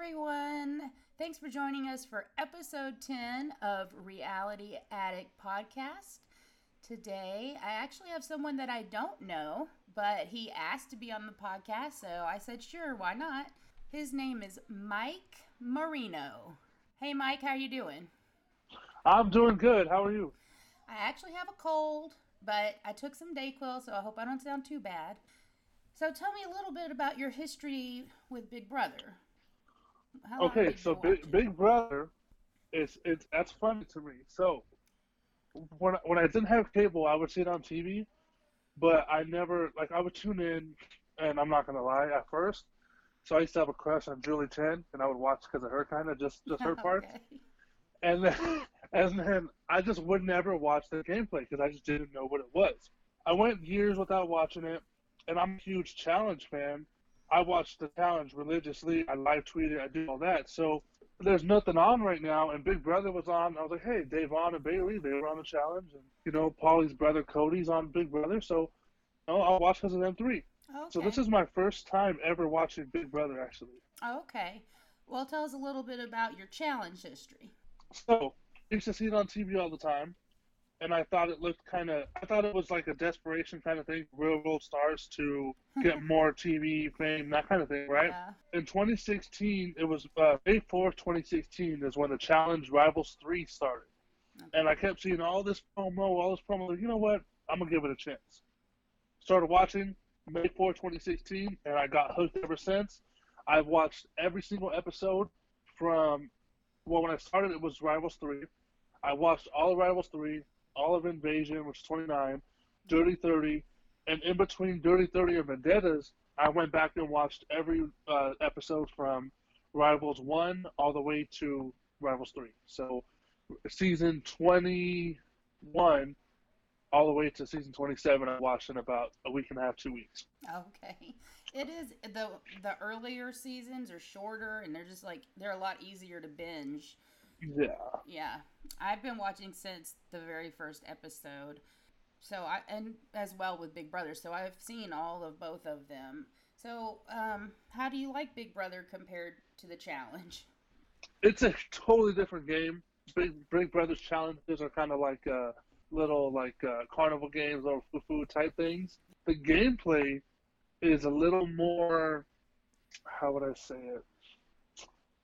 everyone. Thanks for joining us for episode 10 of Reality Addict Podcast. Today, I actually have someone that I don't know, but he asked to be on the podcast, so I said, sure, why not? His name is Mike Marino. Hey, Mike, how you doing? I'm doing good. How are you? I actually have a cold, but I took some Dayquil, so I hope I don't sound too bad. So tell me a little bit about your history with Big Brother. How okay, so Big, Big Brother is it's that's funny to me. So when when I didn't have cable, I would see it on TV, but I never like I would tune in, and I'm not gonna lie, at first. So I used to have a crush on Julie Chen, and I would watch because of her kind of just just her okay. parts. And then and then I just would never watch the gameplay because I just didn't know what it was. I went years without watching it, and I'm a huge challenge fan. I watch the challenge religiously. I live tweet it. I do all that. So there's nothing on right now, and Big Brother was on. I was like, hey, Da'Vonne and Bayleigh, they were on the challenge, and you know, Paulie's brother Cody's on Big Brother, so you know, I'll watch because of them three. Okay. So this is my first time ever watching Big Brother, actually. Okay. Well, tell us a little bit about your challenge history. So I used to see it on TV all the time and I thought it looked kind of. I thought it was like a desperation kind of thing, real world stars to get more TV fame, that kind of thing, right? Yeah. In 2016, it was uh, May 4th, 2016 is when the Challenge Rivals 3 started, okay. and I kept seeing all this promo, all this promo. Like, you know what? I'm gonna give it a chance. Started watching May 4th, 2016, and I got hooked ever since. I've watched every single episode from. Well, when I started, it was Rivals 3. I watched all of Rivals 3, Olive Invasion, which is 29, Dirty 30, and in between Dirty 30 and Vendettas, I went back and watched every uh, episode from Rivals 1 all the way to Rivals 3. So season 21 all the way to season 27 I watched in about a week and a half, two weeks. Okay. It is the the earlier seasons are shorter and they're just like they're a lot easier to binge yeah. Yeah. I've been watching since the very first episode. So I and as well with Big Brother. So I've seen all of both of them. So um, how do you like Big Brother compared to the challenge? It's a totally different game. Big Big Brother's challenges are kind of like uh, little like uh, carnival games or foo foo type things. The gameplay is a little more. How would I say it?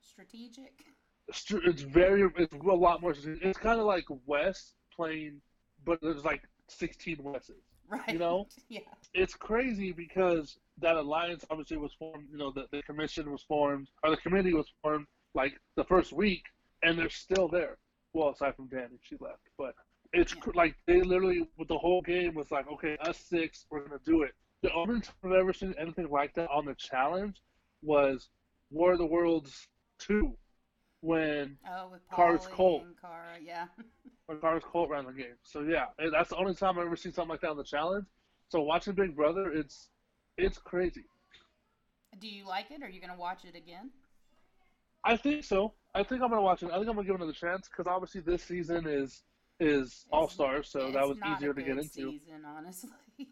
Strategic it's very it's a lot more. It's kind of like Wes playing, but there's like 16 Wests. Right. You know. yeah. It's crazy because that alliance obviously was formed. You know, the, the commission was formed or the committee was formed like the first week, and they're still there. Well, aside from Dani, she left, but it's yeah. like they literally with the whole game was like, okay, us six, we're gonna do it. The only time I've ever seen anything like that on the challenge was War of the Worlds two when oh, with Cars Colt. Cara, yeah. when Cars Colt ran the game. So yeah, that's the only time I've ever seen something like that on the challenge. So watching Big Brother, it's it's crazy. Do you like it? Are you gonna watch it again? I think so. I think I'm gonna watch it. I think I'm gonna give it another chance because obviously this season is is All Stars, so that was easier to get into. Season, honestly.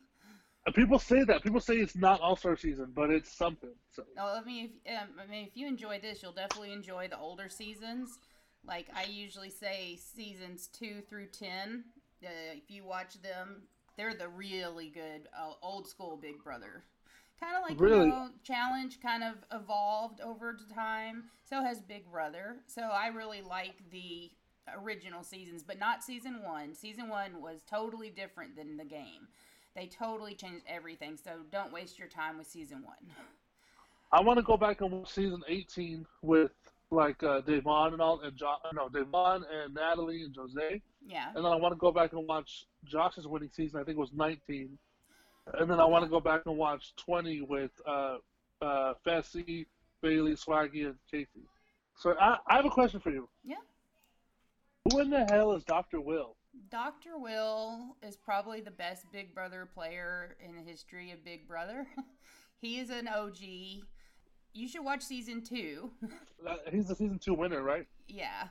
People say that. People say it's not All Star season, but it's something. So. Oh, I mean, if, um, I mean, if you enjoy this, you'll definitely enjoy the older seasons. Like I usually say, seasons two through ten. Uh, if you watch them, they're the really good uh, old school Big Brother. Kind of like really? you know, challenge kind of evolved over time. So has Big Brother. So I really like the original seasons, but not season one. Season one was totally different than the game. They totally changed everything. So don't waste your time with season one. I want to go back and watch season 18 with like uh, Da'Vonne and all, and jo- no, Da'Vonne and Natalie and Jose. Yeah. And then I want to go back and watch Josh's winning season. I think it was 19. And then I want to go back and watch 20 with uh, uh, Fessy, Bayleigh, Swaggy, and Kaycee. So I, I have a question for you. Yeah. Who in the hell is Dr. Will? Dr. Will is probably the best Big Brother player in the history of Big Brother. he is an OG. You should watch season two. He's the season two winner, right? Yeah.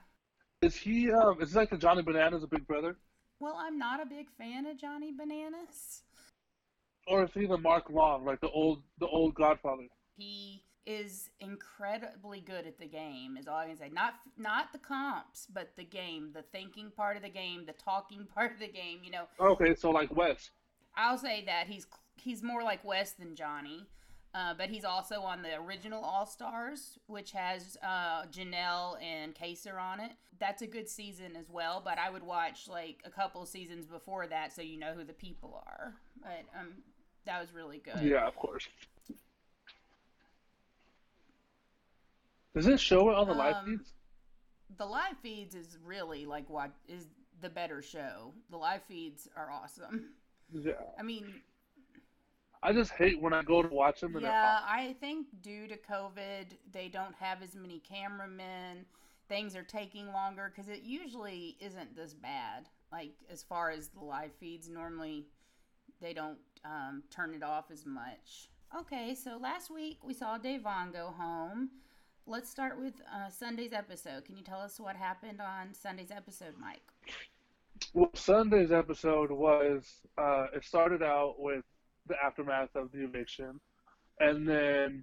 Is he? Um, is he like the Johnny Bananas of Big Brother? Well, I'm not a big fan of Johnny Bananas. Or is he the Mark Long, like the old, the old Godfather? He is incredibly good at the game. Is all I can say. Not not the comps, but the game, the thinking part of the game, the talking part of the game. You know. Okay, so like Wes. I'll say that he's he's more like Wes than Johnny. Uh, but he's also on the original All Stars, which has uh, Janelle and Kaysar on it. That's a good season as well. But I would watch like a couple seasons before that so you know who the people are. But um, that was really good. Yeah, of course. Does it show it on the um, live feeds? The live feeds is really like what is the better show. The live feeds are awesome. Yeah. I mean, I just hate when I go to watch them. yeah, I think due to COVID, they don't have as many cameramen. Things are taking longer because it usually isn't this bad. Like as far as the live feeds, normally they don't um, turn it off as much. Okay, so last week we saw Da'Vonne go home. Let's start with uh, Sunday's episode. Can you tell us what happened on Sunday's episode, Mike? Well, Sunday's episode was uh, it started out with the aftermath of the eviction, and then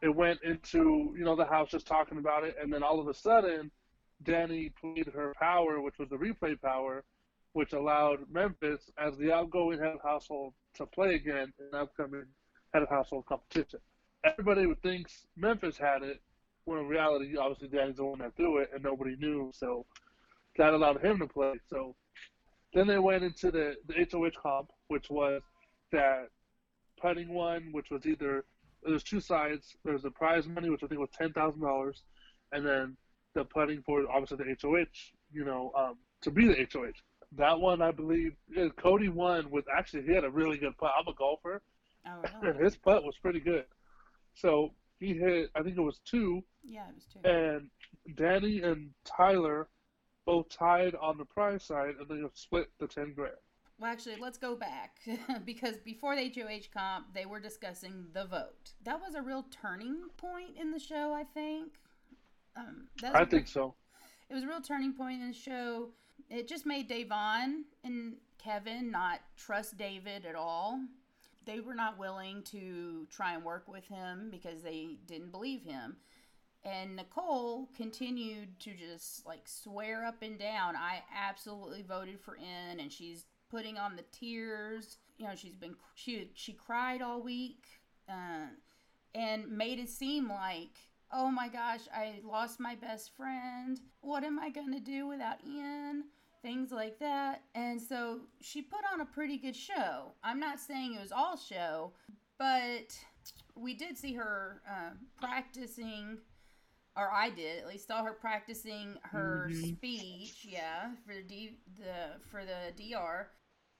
it went into you know the house just talking about it, and then all of a sudden, Dani played her power, which was the replay power, which allowed Memphis as the outgoing head of household to play again in upcoming head of household competition. Everybody thinks Memphis had it, when in reality, obviously Dani's the one that threw it, and nobody knew, so that allowed him to play. So then they went into the the HOH comp, which was that putting one, which was either there's two sides. There's the prize money, which I think was ten thousand dollars, and then the putting for obviously the HOH, you know, um, to be the HOH. That one, I believe, Cody won with actually he had a really good putt. I'm a golfer, oh, really? and his putt was pretty good. So he hit, I think it was two. Yeah, it was two. And Dani and Tyler both tied on the prize side, and then split the ten grand. Well, actually, let's go back because before the HOH comp, they were discussing the vote. That was a real turning point in the show, I think. Um, I think so. It was a real turning point in the show. It just made Da'Vonne and Kevin not trust David at all. They were not willing to try and work with him because they didn't believe him. And Nicole continued to just like swear up and down, I absolutely voted for Ian, and she's putting on the tears. You know, she's been she she cried all week, uh, and made it seem like, oh my gosh, I lost my best friend. What am I gonna do without Ian? Things like that. And so she put on a pretty good show. I'm not saying it was all show, but we did see her uh, practicing or I did at least saw her practicing her mm-hmm. speech, yeah, for the D, the for the DR,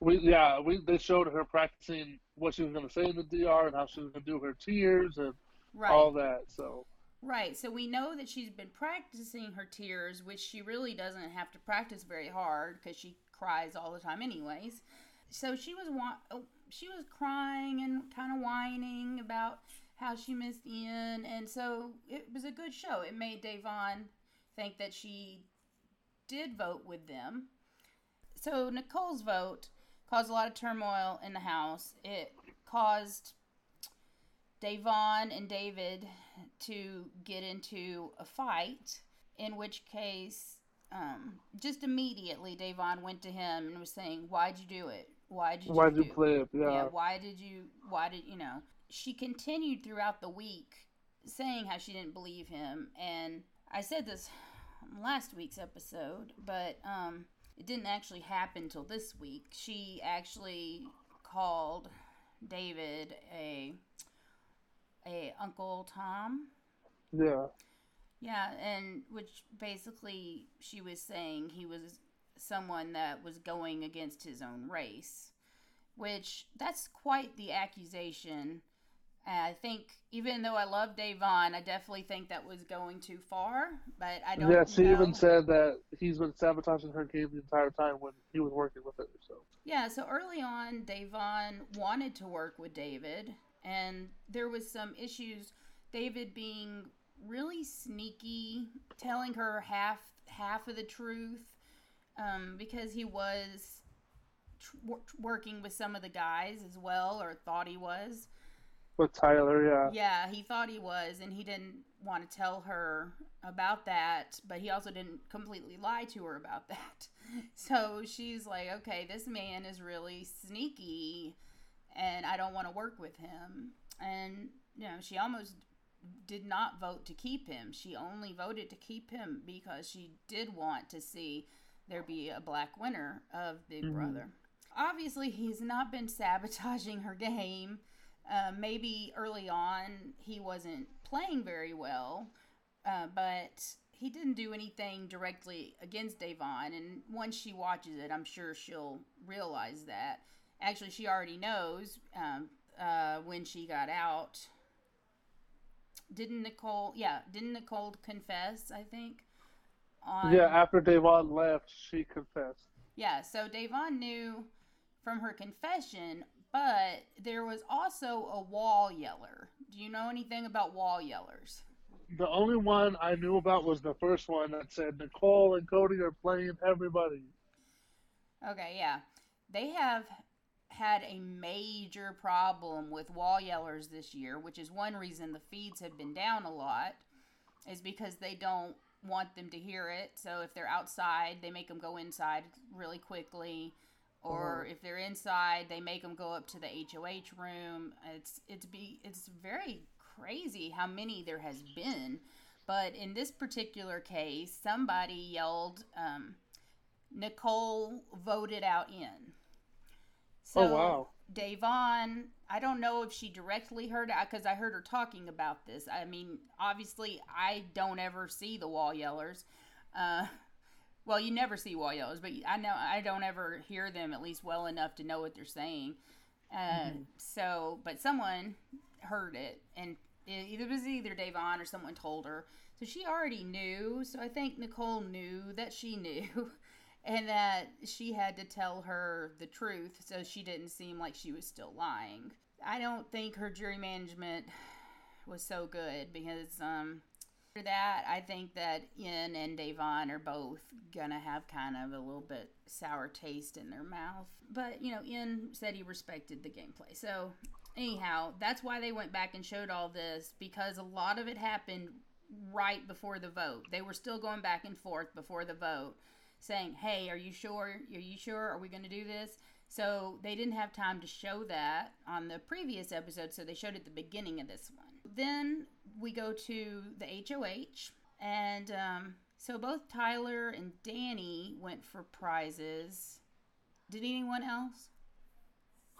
we yeah we they showed her practicing what she was going to say in the DR and how she was going to do her tears and right. all that. So right, so we know that she's been practicing her tears, which she really doesn't have to practice very hard because she cries all the time, anyways. So she was oh, she was crying and kind of whining about how she missed Ian, and so it was a good show. It made Da'Vonne think that she did vote with them. So Nicole's vote caused a lot of turmoil in the house. It caused Da'Vonne and David to get into a fight, in which case, um, just immediately, Da'Vonne went to him and was saying, "Why'd you do it? Why did you? Why did you play it? Yeah. yeah. Why did you? Why did you know?" She continued throughout the week saying how she didn't believe him, and I said this last week's episode, but um, it didn't actually happen till this week. She actually called David a a Uncle Tom. Yeah. Yeah, and which basically she was saying he was someone that was going against his own race, which that's quite the accusation I think even though I love Da'Vonne, I definitely think that was going too far. But I don't. Yeah, she know. even said that he's been sabotaging her game the entire time when he was working with her. So. Yeah, so early on, Da'Vonne wanted to work with David, and there was some issues. David being really sneaky, telling her half half of the truth, um, because he was tr- working with some of the guys as well, or thought he was with Tyler, yeah. Yeah, he thought he was, and he didn't want to tell her about that, but he also didn't completely lie to her about that. So she's like, okay, this man is really sneaky, and I don't want to work with him. And, you know, she almost did not vote to keep him. She only voted to keep him because she did want to see there be a black winner of Big mm-hmm. Brother. Obviously, he's not been sabotaging her game. Uh, maybe early on he wasn't playing very well, uh, but he didn't do anything directly against Da'Vonne. And once she watches it, I'm sure she'll realize that. Actually, she already knows um, uh, when she got out didn't Nicole? Yeah, didn't Nicole confess? I think. On, yeah, after Da'Vonne left, she confessed. Yeah, so Da'Vonne knew from her confession, but there was also a wall yeller. Do you know anything about wall yellers? The only one I knew about was the first one that said Nicole and Cody are playing everybody. Okay, yeah. They have had a major problem with wall yellers this year, which is one reason the feeds have been down a lot, is because they don't want them to hear it. So if they're outside, they make them go inside really quickly, or uh-huh. if they're inside, they make them go up to the HOH room. It's it's be it's very crazy how many there has been, but in this particular case, somebody yelled. Um, Nicole voted out Ian. Oh, so, oh wow. Da'Vonne, I don't know if she directly heard it because I heard her talking about this. I mean, obviously, I don't ever see the wall yellers. Uh, well, you never see wall yellers, but I know I don't ever hear them at least well enough to know what they're saying. Uh, mm-hmm. So, but someone heard it, and it, it was either Da'Vonne or someone told her. So she already knew. So I think Nicole knew that she knew. And that she had to tell her the truth so she didn't seem like she was still lying. I don't think her jury management was so good because um, after that, I think that Ian and Da'Vonne are both gonna have kind of a little bit sour taste in their mouth. But you know, Ian said he respected the gameplay. So anyhow, that's why they went back and showed all this because a lot of it happened right before the vote. They were still going back and forth before the vote saying, "Hey, are you sure? Are you sure? Are we going to do this?" So they didn't have time to show that on the previous episode, so they showed it at the beginning of this one. Then we go to the HOH, and um, so both Tyler and Dani went for prizes. Did anyone else?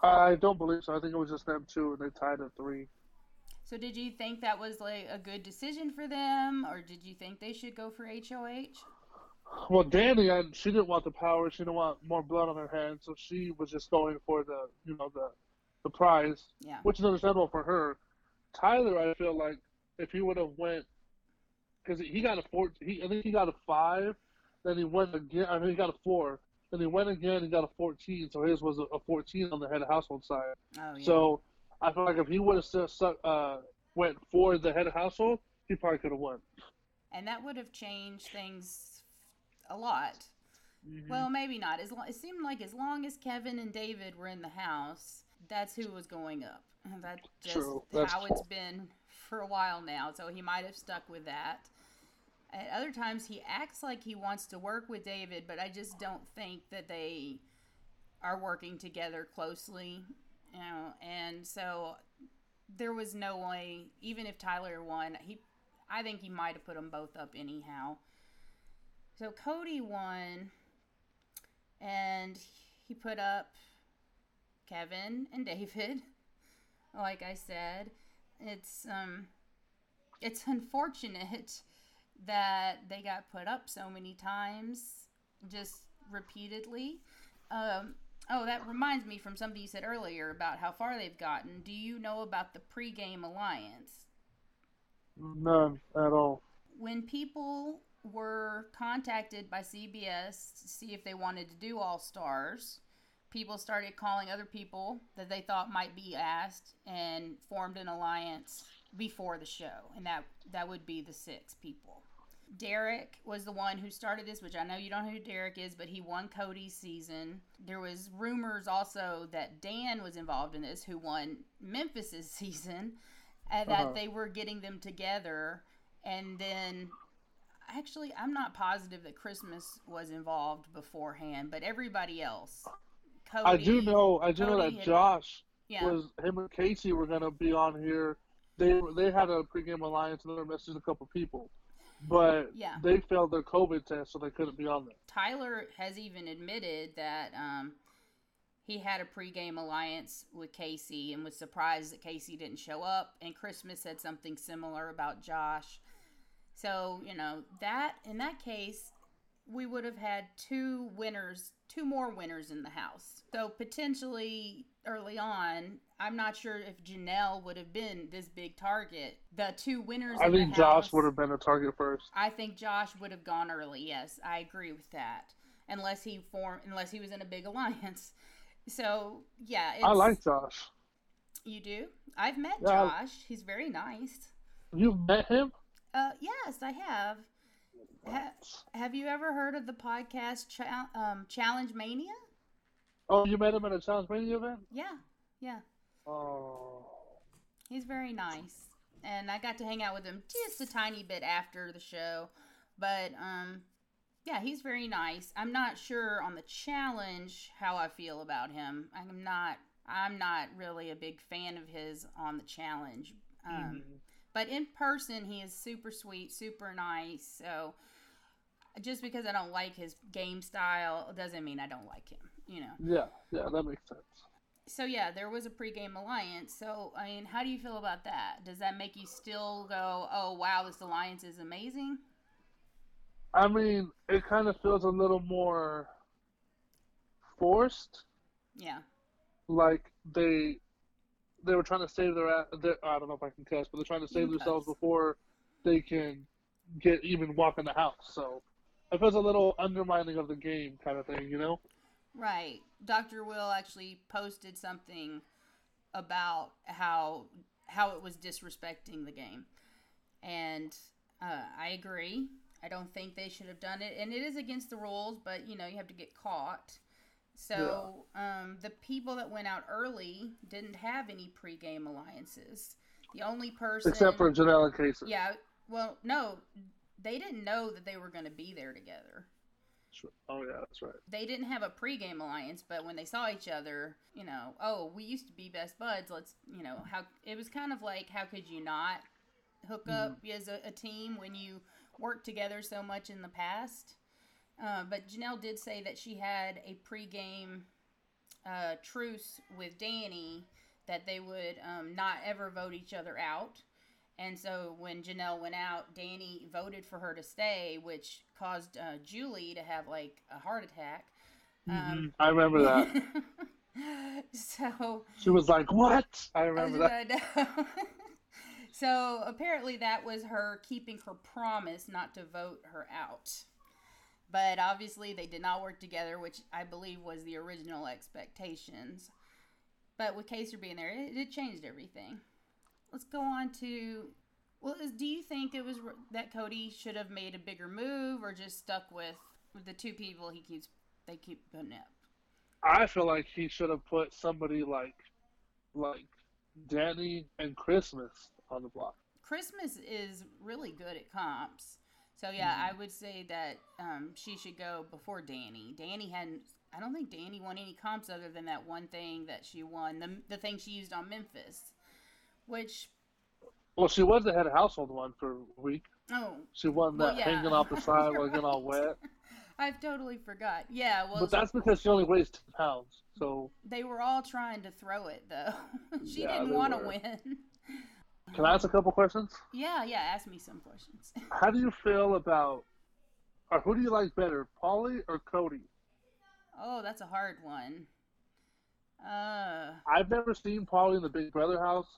I don't believe so. I think it was just them two, and they tied at three. So did you think that was like a good decision for them, or did you think they should go for HOH? Well, Dani, and she didn't want the power. She didn't want more blood on her hands, so she was just going for the, you know, the, the prize. Yeah. Which is understandable for her. Tyler, I feel like if he would have went, because he got a four, he I think he got a five, then he went again. I mean, he got a four. Then he went again. He got a fourteen. So his was a, a fourteen on the head of household side. Oh yeah. So I feel like if he would have still uh, went for the head of household, he probably could have won. And that would have changed things a lot. Mm-hmm. Well, maybe not. As long, it seemed like as long as Kevin and David were in the house, that's who was going up. That's just true. That's how it's been for a while now. So he might have stuck with that. At other times, he acts like he wants to work with David, but I just don't think that they are working together closely. You know, and so there was no way. Even if Tyler won, he, I think he might have put them both up anyhow. So Cody won, and he put up Kevin and David. Like I said, it's um, it's unfortunate that they got put up so many times, just repeatedly. Um, oh, that reminds me from something you said earlier about how far they've gotten. Do you know about the pregame alliance? None at all. When people were contacted by CBS to see if they wanted to do All Stars. People started calling other people that they thought might be asked and formed an alliance before the show, and that that would be the six people. Derrick was the one who started this, which I know you don't know who Derrick is, but he won Cody's season. There was rumors also that Dan was involved in this, who won Memphis's season, and that uh-huh. they were getting them together. And then, actually, I'm not positive that Christmas was involved beforehand, but everybody else. Cody, I do know. I do Cody know that had, Josh yeah. was him and Kaycee were going to be on here. They they had a pregame alliance and they were messaging a couple people but yeah. they failed their COVID test, so they couldn't be on there. Tyler has even admitted that um, he had a pregame alliance with Kaycee and was surprised that Casey didn't show up. And Christmas said something similar about Josh. So you know that in that case, we would have had two winners, two more winners in the house. So potentially early on, I'm not sure if Janelle would have been this big target. The two winners. I think Josh house, would have been a target first. I think Josh would have gone early. Yes, I agree with that. Unless he formed, unless he was in a big alliance. So yeah, I like Josh. You do? I've met yeah, Josh. He's very nice. You've met him? Uh, yes, I have. Ha- have you ever heard of the podcast Cha- um, Challenge Mania? Oh, you met him at a Challenge Mania event? Yeah, yeah. Oh. He's very nice. And I got to hang out with him just a tiny bit after the show. But um yeah, he's very nice. I'm not sure on the challenge how I feel about him. I'm not I'm not really a big fan of his on the challenge. Um mm-hmm. But in person he is super sweet, super nice. So just because I don't like his game style doesn't mean I don't like him, you know. Yeah, yeah, that makes sense so yeah, there was a pregame alliance. So I mean, how do you feel about that? Does that make you still go, "Oh wow, this alliance is amazing"? I mean, it kind of feels a little more forced. Yeah. Like they they were trying to save their, their I don't know if I can cuss, but they're trying to save themselves before they can get even walk in the house. So it feels a little undermining of the game kind of thing, you know? Right. Dr. Will actually posted something about how how it was disrespecting the game. And uh, I agree. I don't think they should have done it. And it is against the rules, but you know, you have to get caught. So yeah. um, the people that went out early didn't have any pregame alliances. The only person. Except for Janelle and Kaycee. Yeah. Well, no, they didn't know that they were going to be there together. Oh yeah, that's right. They didn't have a pregame alliance, but when they saw each other, you know, oh, we used to be best buds. Let's, you know, how it was kind of like how could you not hook up mm-hmm. as a, a, team when you worked together so much in the past? Uh, but Janelle did say that she had a pregame uh, truce with Dani that they would um, not ever vote each other out. And so when Janelle went out, Dani voted for her to stay, which caused uh, Julie to have like a heart attack. Um, mm-hmm. I remember that. so she was like, "What?" I remember that. so apparently, that was her keeping her promise not to vote her out. But obviously, they did not work together, which I believe was the original expectations. But with Kaysar being there, it, it changed everything. Let's go on to well is, do you think it was that cody should have made a bigger move or just stuck with, with the two people he keeps they keep putting up? I feel like he should have put somebody like like dani and christmas on the block. Christmas is really good at comps so yeah mm-hmm. i would say that um, she should go before dani dani hadn't i don't think dani won any comps other than that one thing that she won the, the thing she used on memphis which. Well, she was the head of household one for a week. Oh. She won that well, yeah. hanging off the side, looking all wet. I've totally forgot. Yeah, well. But that's because she only weighs ten pounds, so. They were all trying to throw it though. she yeah, didn't want to win. Can I ask a couple questions? Yeah, yeah. Ask me some questions. How do you feel about, or who do you like better, Paulie or Cody? Oh, that's a hard one. Uh. I've never seen Paulie in the Big Brother house,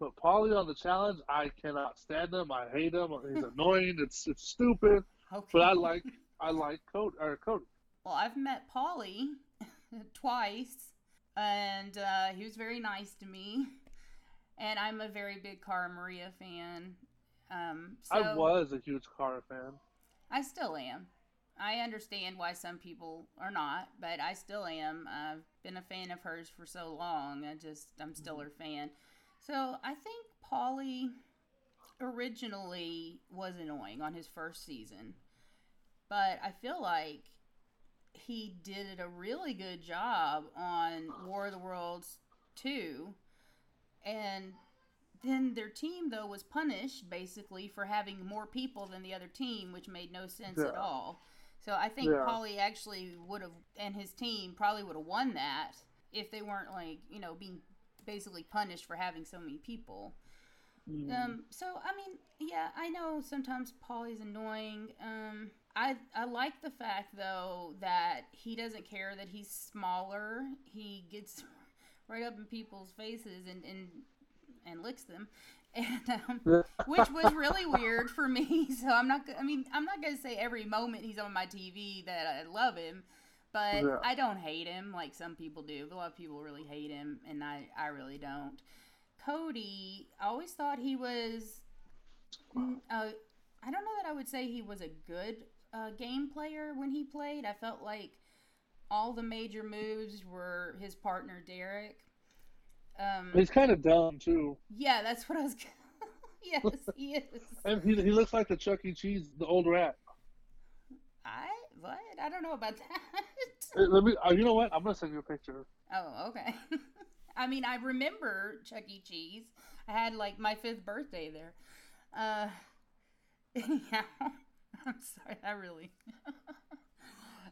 but Paulie on the challenge, I cannot stand him. I hate him. He's annoying. It's it's stupid. Okay. But I like I like Cody or Cody. Well, I've met Polly twice, and uh, he was very nice to me. And I'm a very big Cara Maria fan. Um, so I was a huge Cara fan. I still am. I understand why some people are not, but I still am. I've been a fan of hers for so long. I just I'm still mm-hmm. her fan. So I think Paulie originally was annoying on his first season, but I feel like he did a really good job on War of the Worlds 2. And then their team, though, was punished basically for having more people than the other team, which made no sense yeah. at all. So I think yeah. Paulie actually would have, and his team probably would have won that if they weren't like, you know, being basically punished for having so many people. Mm. Um, so I mean, yeah, I know sometimes Paulie's annoying. Um, I I like the fact though that he doesn't care that he's smaller. He gets right up in people's faces and and and licks them. And, um, which was really weird for me. So I'm not. I mean, I'm not gonna say every moment he's on my TV that I love him, but yeah. I don't hate him like some people do. A lot of people really hate him, and I I really don't. Cody, I always thought he was. Mm, uh, I don't know that I would say he was a good uh, game player when he played. I felt like all the major moves were his partner Derrick. Um, He's kind of dumb too. Yeah, that's what I was. yes, he is. and he, he looks like the Chuck E. Cheese, the old rat. I what? I don't know about that. Hey, let me. Uh, you know what? I'm gonna send you a picture. Oh, okay. I mean, I remember Chuck E. Cheese. I had like my fifth birthday there. Uh, yeah. I'm sorry, I really.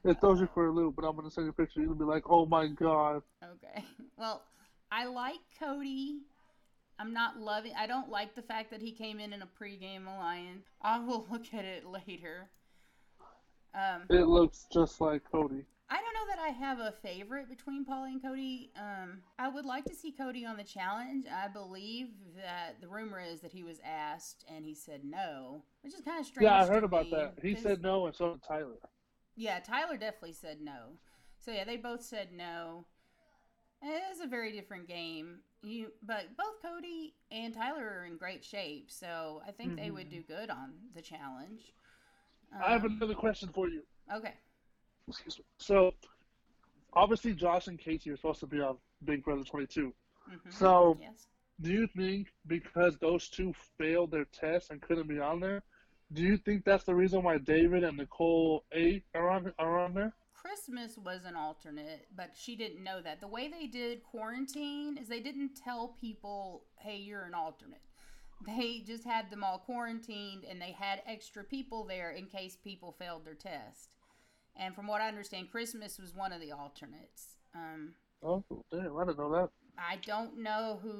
It throws you for a loop, but I'm gonna send you a picture. You'll be like, "Oh my god." Okay. Well, I like Cody. I'm not loving. I don't like the fact that he came in in a pregame alliance. I will look at it later. Um, it looks just like Cody. I don't know that I have a favorite between Paulie and Cody. Um, I would like to see Cody on the challenge. I believe that the rumor is that he was asked and he said no, which is kind of strange. Yeah, I heard about me, that. He said no, and so did Tyler. Yeah, Tyler definitely said no. So yeah, they both said no. It is a very different game. You, but both Cody and Tyler are in great shape, so I think mm-hmm. they would mm-hmm. do good on the challenge. Um, I have um, another question for you. Okay. Excuse me. So, obviously, Josh and Kaycee are supposed to be on Big Brother 22. Mm-hmm. So, yes. do you think because those two failed their test and couldn't be on there, do you think that's the reason why David and Nicole A are on are on there? Christmas was an alternate, but she didn't know that. The way they did quarantine is they didn't tell people, "Hey, you're an alternate." They just had them all quarantined and they had extra people there in case people failed their test. And from what I understand, Christmas was one of the alternates. Um, oh, damn! I didn't know that. I don't know who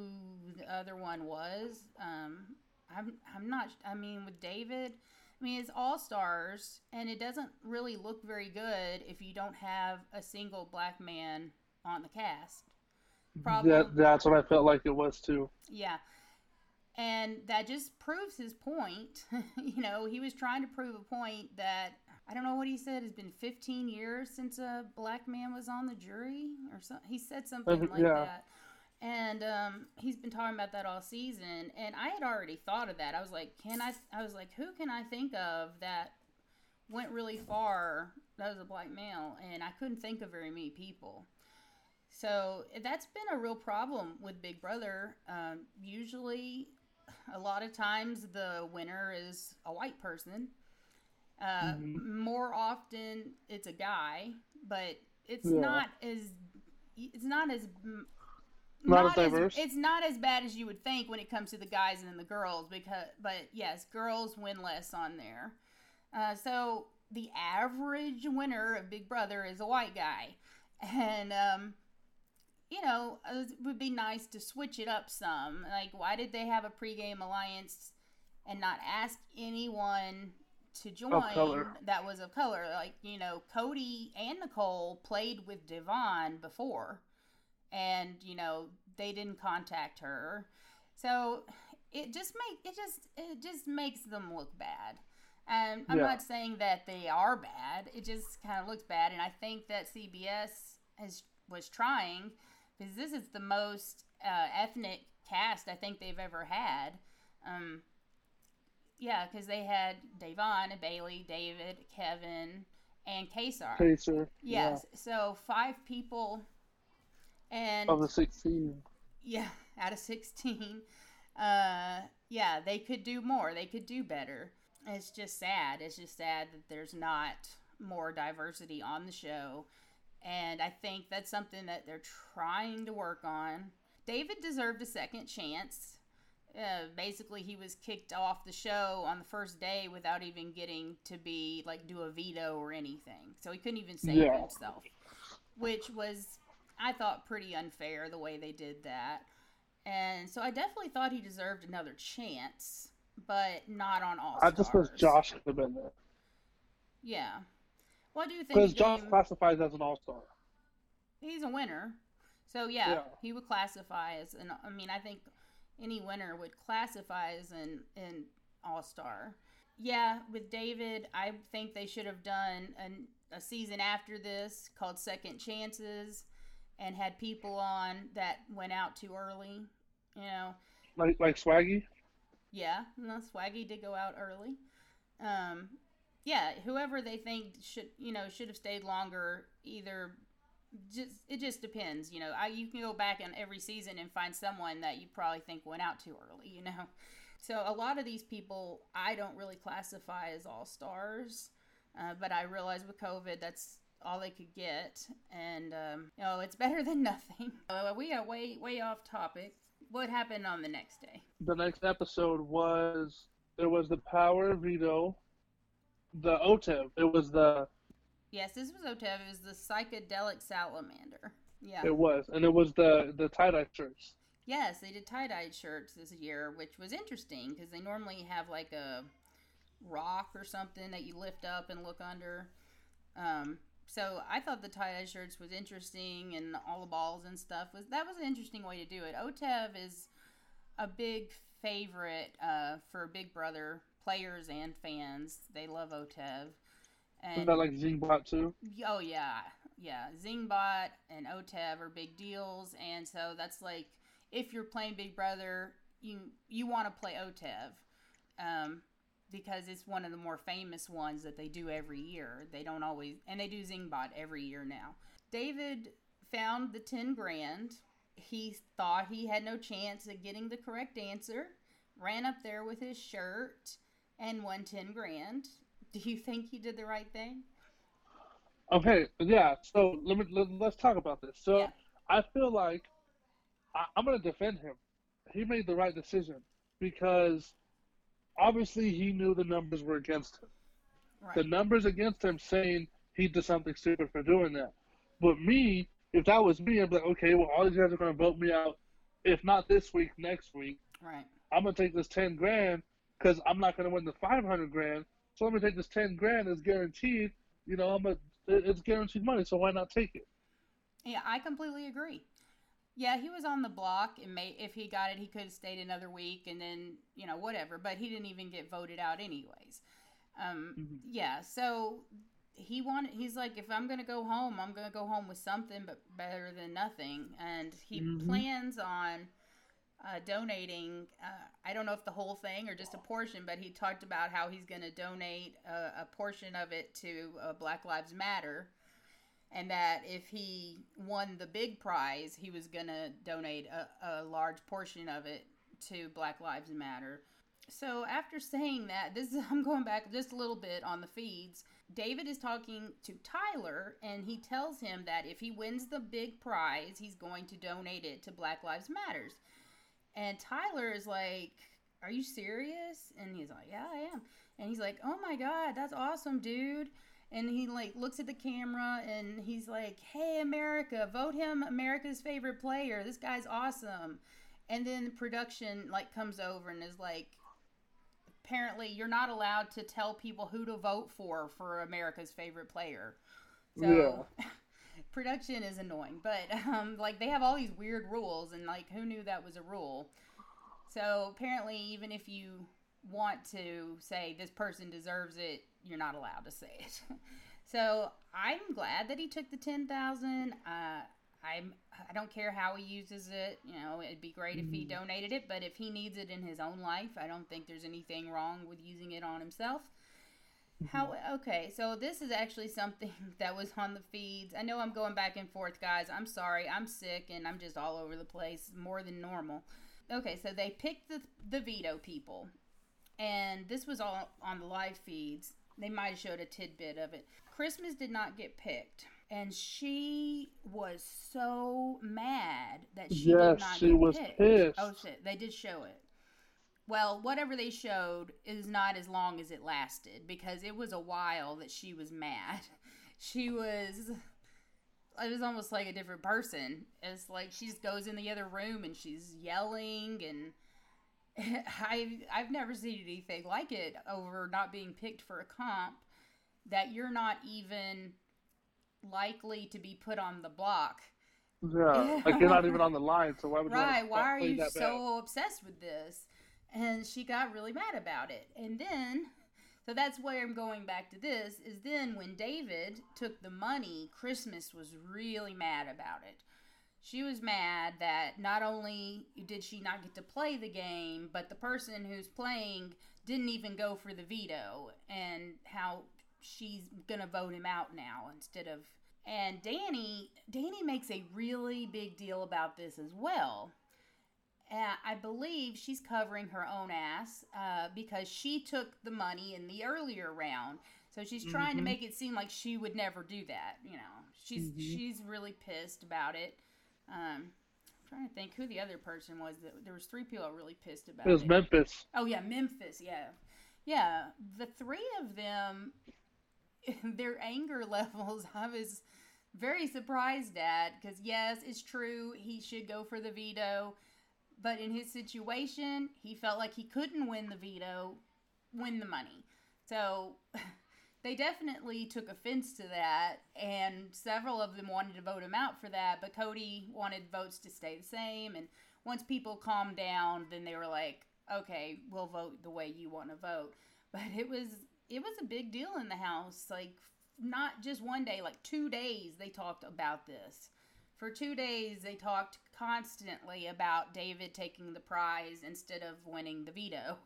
the other one was. Um, I'm I'm not. I mean, with David, I mean it's all stars, and it doesn't really look very good if you don't have a single black man on the cast. Problem. That, that's what I felt like it was too. Yeah. And that just proves his point. you know, he was trying to prove a point that I don't know what he said. It's been 15 years since a black man was on the jury, or something. He said something uh-huh, like yeah. that. And um, he's been talking about that all season. And I had already thought of that. I was like, can I? I was like, who can I think of that went really far? That was a black male, and I couldn't think of very many people. So that's been a real problem with Big Brother. Um, usually, a lot of times the winner is a white person uh, mm-hmm. More often, it's a guy, but it's yeah. not as it's not as not, not as diverse. As, it's not as bad as you would think when it comes to the guys and the girls. Because, but yes, girls win less on there. Uh, so the average winner of Big Brother is a white guy, and um, you know it would be nice to switch it up some. Like, why did they have a pregame alliance and not ask anyone to join that was of color. Like, you know, Cody and Nicole played with Da'Vonne before, and, you know, they didn't contact her. So it just make it just it just makes them look bad. And I'm yeah. not saying that they are bad. It just kind of looks bad, and I think that CBS has was trying because this is the most uh, ethnic cast I think they've ever had. Um, Yeah, because they had Da'Vonne, and Bayleigh, David, Kevin, and Kaysar. Kaysar. Yes. Yeah. So five people. And of the sixteen. Yeah, out of sixteen. Uh, yeah, they could do more. They could do better. It's just sad. It's just sad that there's not more diversity on the show. And I think that's something that they're trying to work on. David deserved a second chance. Uh, basically, he was kicked off the show on the first day without even getting to be like do a veto or anything. So he couldn't even save yeah. himself, which was, I thought, pretty unfair the way they did that. And so I definitely thought he deserved another chance, but not on all. I just wish Josh could have been there. Yeah. What do you think? Because Josh classifies as an all star. He's a winner. So yeah, yeah, he would classify as an. I mean, I think any winner would classify as an an all star. Yeah, with David, I think they should have done an, a season after this called Second Chances, and had people on that went out too early. You know, like like Swaggy. Yeah, no, Swaggy did go out early. Um, yeah, whoever they think should you know should have stayed longer, either just it just depends. You know, I you can go back in every season and find someone that you probably think went out too early. You know, so a lot of these people I don't really classify as all stars, uh, but I realize with COVID that's all they could get, and um, you know it's better than nothing. Uh, we are way way off topic. What happened on the next day? The next episode was there was the power veto, the OTEV. It was the Yes, this was OTEV. It was the psychedelic salamander. Yeah. It was, and it was the the tie dye shirts. Yes, they did tie dye shirts this year, which was interesting because they normally have like a rock or something that you lift up and look under. Um, so I thought the tie dye shirts was interesting, and all the balls and stuff was that was an interesting way to do it. OTEV is a big favorite uh, for Big Brother players and fans. They love OTEV. And, Isn't that like Zingbot too? Oh yeah, yeah. Zingbot and OTEV are big deals, and so that's like if you're playing Big Brother, you you want to play OTEV, um, because it's one of the more famous ones that they do every year. They don't always, and they do Zingbot every year now. David found the ten grand. He thought he had no chance of getting the correct answer. Ran up there with his shirt and won ten grand do you think he did the right thing? Okay, yeah. So let me let, us talk about this. So yeah. I feel like I, I'm going to defend him. He made the right decision because obviously he knew the numbers were against him. Right. The numbers against him saying he did something stupid for doing that. But me, if that was me, I'd be like, okay, well, all these guys are going to vote me out. If not this week, next week. Right. I'm going to take this 10 grand because I'm not going to win the 500 grand. So let me take this ten grand. It's guaranteed. You know, I'm a. It's guaranteed money, so why not take it? Yeah, I completely agree. Yeah, he was on the block, and may, if he got it, he could have stayed another week, and then you know whatever. But he didn't even get voted out anyways. Um, mm-hmm. Yeah, so he wanted. He's like, if I'm gonna go home, I'm gonna go home with something, but better than nothing. And he mm-hmm. plans on uh, donating. Uh, I don't know if the whole thing or just a portion, but he talked about how he's going to donate a, a, portion of it to uh, Black Lives Matter, and that if he won the big prize, he was going to donate a, a large portion of it to Black Lives Matter. So after saying that, this is, I'm going back just a little bit on the feeds. David is talking to Tyler, and he tells him that if he wins the big prize, he's going to donate it to Black Lives Matters. And Tyler is like, Are you serious? And he's like, Yeah, I am. And he's like, Oh my God, that's awesome, dude. And he like looks at the camera and he's like, Hey, America, vote him America's favorite player. This guy's awesome. And then production like comes over and is like, apparently you're not allowed to tell people who to vote for for America's favorite player. So yeah. production is annoying, but um, like they have all these weird rules, and like who knew that was a rule? So apparently, even if you want to say this person deserves it, you're not allowed to say it. so I'm glad that he took the ten thousand. Uh, I'm I don't care how he uses it. You know, it'd be great if he mm-hmm. donated it, but if he needs it in his own life, I don't think there's anything wrong with using it on himself. Mm-hmm. How okay, so this is actually something that was on the feeds. I know I'm going back and forth, guys. I'm sorry. I'm sick and I'm just all over the place more than normal. Okay, so they picked the the veto people. And this was all on the live feeds. They might have showed a tidbit of it. Christmas did not get picked and she was so mad that she yes, did not she get was picked. pissed. Oh shit, they did show it. Well, whatever they showed is not as long as it lasted because it was a while that she was mad. She was it was almost like a different person. It's like she just goes in the other room and she's yelling and I've I've never seen anything like it over not being picked for a comp that you're not even likely to be put on the block. Yeah, like you're not even on the line, so why would right? You why are you so obsessed with this? And she got really mad about it, and then. So that's where I'm going back to this is then when David took the money, Christmas was really mad about it. She was mad that not only did she not get to play the game, but the person who's playing didn't even go for the veto and how she's going to vote him out now instead of and Dani, Dani makes a really big deal about this as well. Uh, I believe she's covering her own ass uh, because she took the money in the earlier round. So she's trying mm-hmm. to make it seem like she would never do that. You know, she's mm-hmm. she's really pissed about it. Um, I'm trying to think who the other person was. That there was three people really pissed about it. Was it. Memphis? Oh yeah, Memphis. Yeah, yeah. The three of them, their anger levels. I was very surprised at because yes, it's true he should go for the veto, but in his situation, he felt like he couldn't win the veto, win the money. So they definitely took offense to that, and several of them wanted to vote him out for that. But Cody wanted votes to stay the same, and once people calmed down, then they were like, "Okay, we'll vote the way you want to vote." But it was it was a big deal in the house, like not just one day, like two days, they talked about this. For two days, they talked constantly about David taking the prize instead of winning the veto.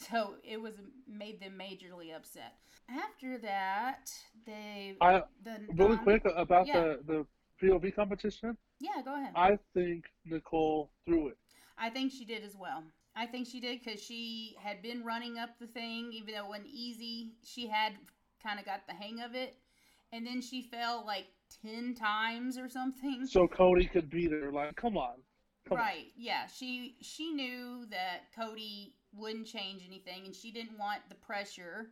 So it was made them majorly upset. After that, they I the really quick about yeah. the the POV competition. Yeah, go ahead. I think Nicole threw it. I think she did as well. I think she did because she had been running up the thing, even though it wasn't easy. She had kind of got the hang of it, and then she fell like ten times or something. So Cody could beat her. Like, come on. Come right. On. Yeah. She she knew that Cody wouldn't change anything, and she didn't want the pressure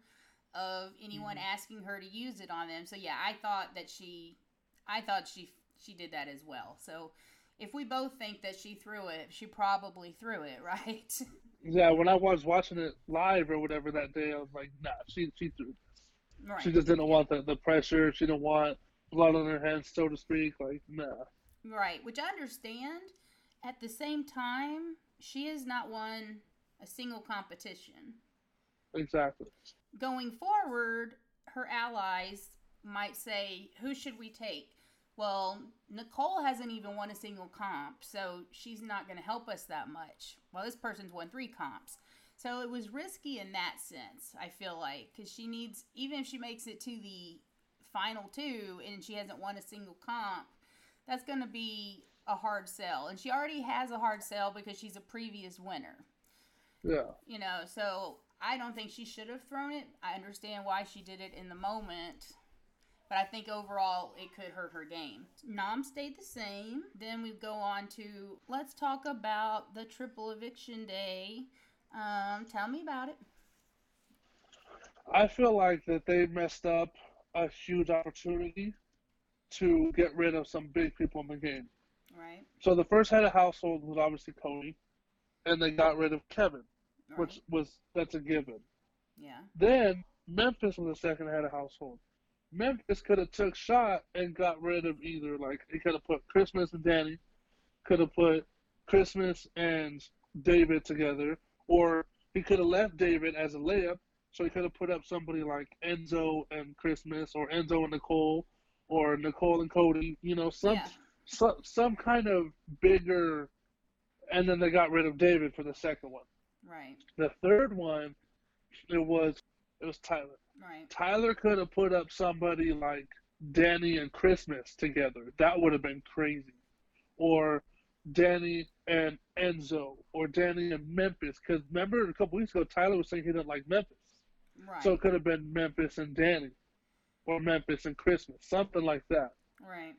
of anyone mm-hmm. asking her to use it on them. So yeah, I thought that she, I thought she she did that as well. So if we both think that she threw it, she probably threw it, right? Yeah, when I was watching it live or whatever that day, I was like, nah, she she threw Right. She just didn't want the, the pressure. She didn't want blood on her hands, so to speak. Like, nah. Right, which I understand. At the same time, she is not won a single competition. Exactly. Going forward, her allies might say, Who should we take? Well, Nicole hasn't even won a single comp, so she's not going to help us that much. Well, this person's won three comps. So it was risky in that sense, I feel like, because she needs, even if she makes it to the final two and she hasn't won a single comp, that's going to be a hard sell. And she already has a hard sell because she's a previous winner. Yeah. You know, so I don't think she should have thrown it. I understand why she did it in the moment. But I think overall it could hurt her game. Nom stayed the same. Then we go on to let's talk about the triple eviction day um, tell me about it. I feel like that they messed up a huge opportunity to get rid of some big people in the game. Right. So the first head of household was obviously Cody, and they got rid of Kevin, right. which was that's a given. Yeah. Then Memphis was the second head of household. Memphis could have took shot and got rid of either like he could have put Christmas and Dani, could have put Christmas and David together, or he could have left David as a layup, so he could have put up somebody like Enzo and Christmas, or Enzo and Nicole, or Nicole and Cody. You know, some yeah. so, some kind of bigger, and then they got rid of David for the second one. Right. The third one, it was it was Tyler. Right. Tyler could have put up somebody like Dani and Christmas together. That would have been crazy. Or Dani and Enzo, or Dani and Memphis. Because remember a couple weeks ago, Tyler was saying he didn't like Memphis. Right. So it could have been Memphis and Dani, or Memphis and Christmas, something like that. Right.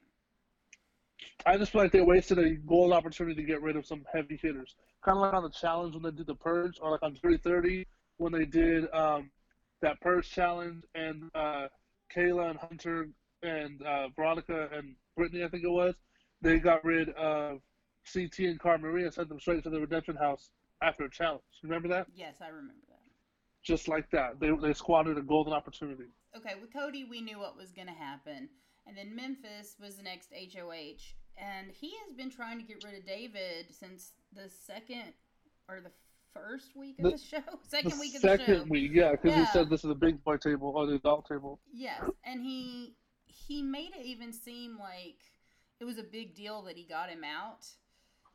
I just feel like they wasted a gold opportunity to get rid of some heavy hitters. Kind of like on the challenge when they did the purge, or like on 3030 when they did um, that purge challenge, and uh, Kailah and Hunter and uh, Veronica and Britni, I think it was, they got rid of CT and Cara Maria and sent them straight to the redemption house after a challenge. Remember that? Yes, I remember that. Just like that, they they squandered a golden opportunity. Okay, with Cody, we knew what was going to happen, and then Memphis was the next HOH, and he has been trying to get rid of David since the second or the first week of the, the show, second week of the show. Second week, yeah, because yeah. he said this is a big boy table or the adult table. Yes, and he he made it even seem like it was a big deal that he got him out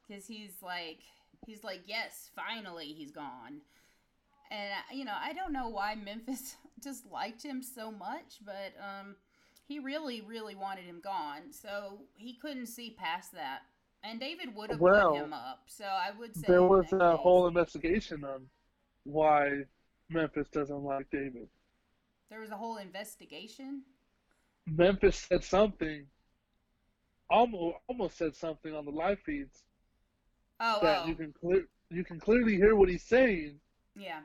because he's like he's like yes finally he's gone and you know i don't know why memphis just liked him so much but um he really really wanted him gone so he couldn't see past that and david would have well, put him up so i would say there was a case, whole investigation on why memphis doesn't like david there was a whole investigation memphis said something almost almost said something on the live feeds Oh, that oh. you can clear you can clearly hear what he's saying. Yeah.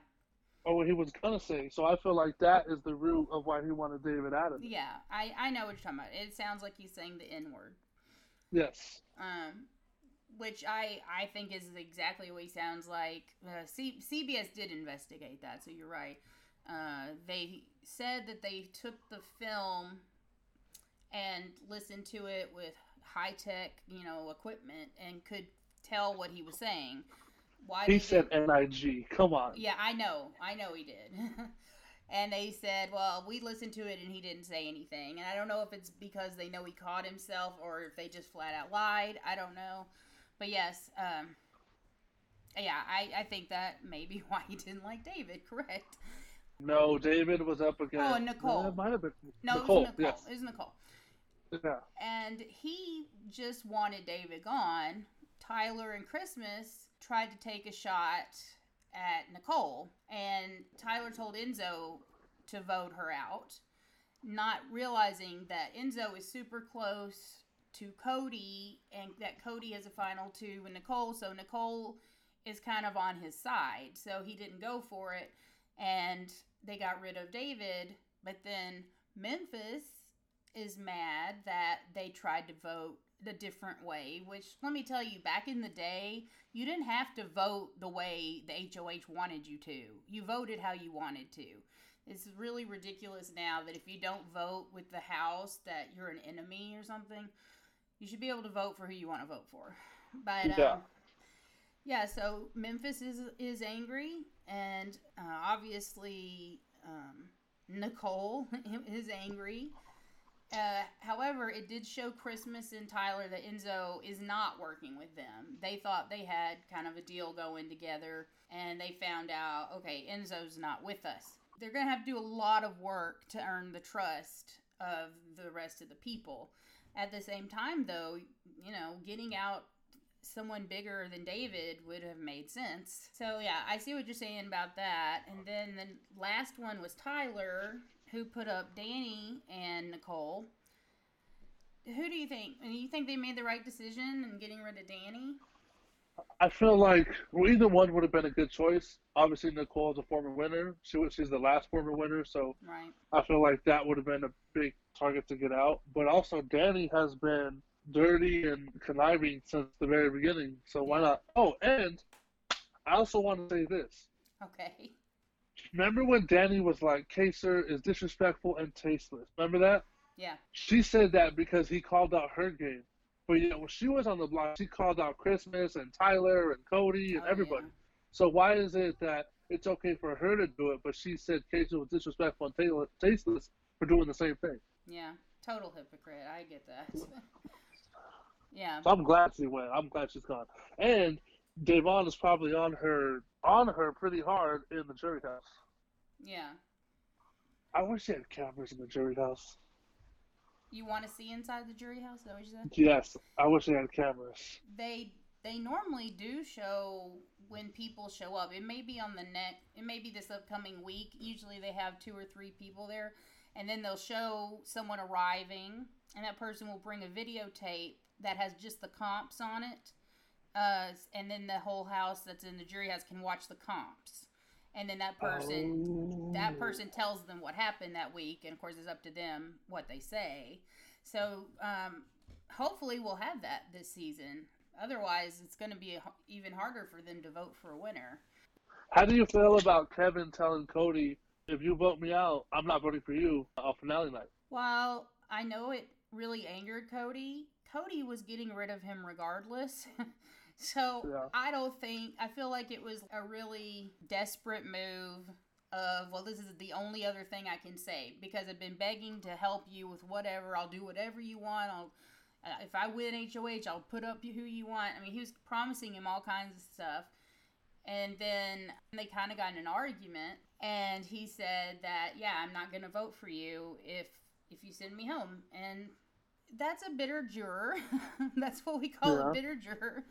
Or what he was gonna say. So I feel like that is the root of why he wanted David out of it. Yeah, I I know what you're talking about. It sounds like he's saying the N word. Yes. Um, which I I think is exactly what he sounds like. Uh, C- CBS did investigate that, so you're right. Uh, they said that they took the film and listened to it with high tech, you know, equipment and could tell what he was saying. Why he said NIG. Come on. Yeah, I know. I know he did. and they said, well, we listened to it and he didn't say anything. And I don't know if it's because they know he caught himself or if they just flat out lied. I don't know. But yes, um, yeah, I, I think that may be why he didn't like David, correct? No, David was up against. Oh, Nicole. It might have been. No, Nicole, it was Nicole. Yes. It was Nicole. Yeah. And he just wanted David gone Tyler and Christmas tried to take a shot at Nicole, and Tyler told Enzo to vote her out, not realizing that Enzo is super close to Cody and that Cody has a final two with Nicole, so Nicole is kind of on his side. So he didn't go for it, and they got rid of David, but then Memphis is mad that they tried to vote the different way, which let me tell you, back in the day, you didn't have to vote the way the HOH wanted you to. You voted how you wanted to. It's really ridiculous now that if you don't vote with the House that you're an enemy or something. You should be able to vote for who you want to vote for. But yeah, um, yeah. So Memphis is is angry, and uh, obviously um, Nicole is angry. Uh, however, it did show Christmas and Tyler that Enzo is not working with them. They thought they had kind of a deal going together, and they found out, okay, Enzo's not with us. They're going to have to do a lot of work to earn the trust of the rest of the people. At the same time, though, you know, getting out someone bigger than David would have made sense. So, yeah, I see what you're saying about that. And then the last one was Tyler who put up Dani and Nicole. Who do you think? Do you think they made the right decision in getting rid of Dani? I feel like well, either one would have been a good choice. Obviously, Nicole is a former winner. She was, she's the last former winner, so right. I feel like that would have been a big target to get out. But also, Dani has been dirty and conniving since the very beginning. So why not? Oh, and I also want to say this. Okay. Remember when Dani was like, Kaysar is disrespectful and tasteless? Remember that? Yeah. She said that because he called out her game. But yeah, when she was on the block, she called out Christmas and Tyler and Cody and oh, everybody. Yeah. So why is it that it's okay for her to do it, but she said Kaysar was disrespectful and tasteless for doing the same thing? Yeah, total hypocrite. I get that. Yeah. So I'm glad she went. I'm glad she's gone. And Da'Vonne is probably on her on her pretty hard in the jury house. Yeah. I wish they had cameras in the jury house. You want to see inside the jury house? Is that what you said? Yes, I wish they had cameras. They they normally do show when people show up. It may be on the net. It may be this upcoming week. Usually they have two or three people there, and then they'll show someone arriving, and that person will bring a videotape that has just the comps on it, uh, and then the whole house that's in the jury house can watch the comps, and then that person Oh. that person tells them what happened that week, and of course it's up to them what they say. So um, hopefully we'll have that this season. Otherwise, it's going to be even harder for them to vote for a winner. How do you feel about Kevin telling Cody, "If you vote me out, I'm not voting for you"? On finale night. well I know it really angered Cody, Cody was getting rid of him regardless. so Yeah. I don't think I feel like it was a really desperate move of well this is the only other thing I can say because I've been begging to help you with whatever. I'll do whatever you want. I'll uh, if I win HOH I'll put up who you want. I mean he was promising him all kinds of stuff. And then they kind of got in an argument and he said that yeah I'm not going to vote for you if if you send me home. And that's a bitter juror. That's what we call Yeah. a bitter juror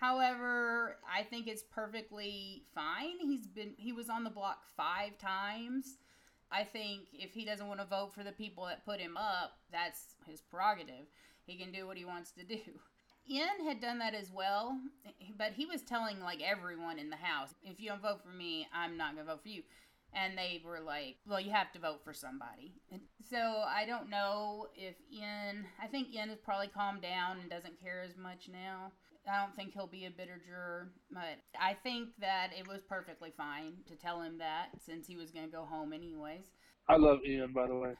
However, I think it's perfectly fine. He's been he was on the block 5 times. I think if he doesn't want to vote for the people that put him up, that's his prerogative. He can do what he wants to do. Ian had done that as well, but he was telling like everyone in the house, if you don't vote for me, I'm not going to vote for you. And they were like, well, you have to vote for somebody. And so I don't know if Ian, I think Ian has probably calmed down and doesn't care as much now. I don't think he'll be a bitter juror, but I think that it was perfectly fine to tell him that since he was going to go home anyways. I love Ian, by the way.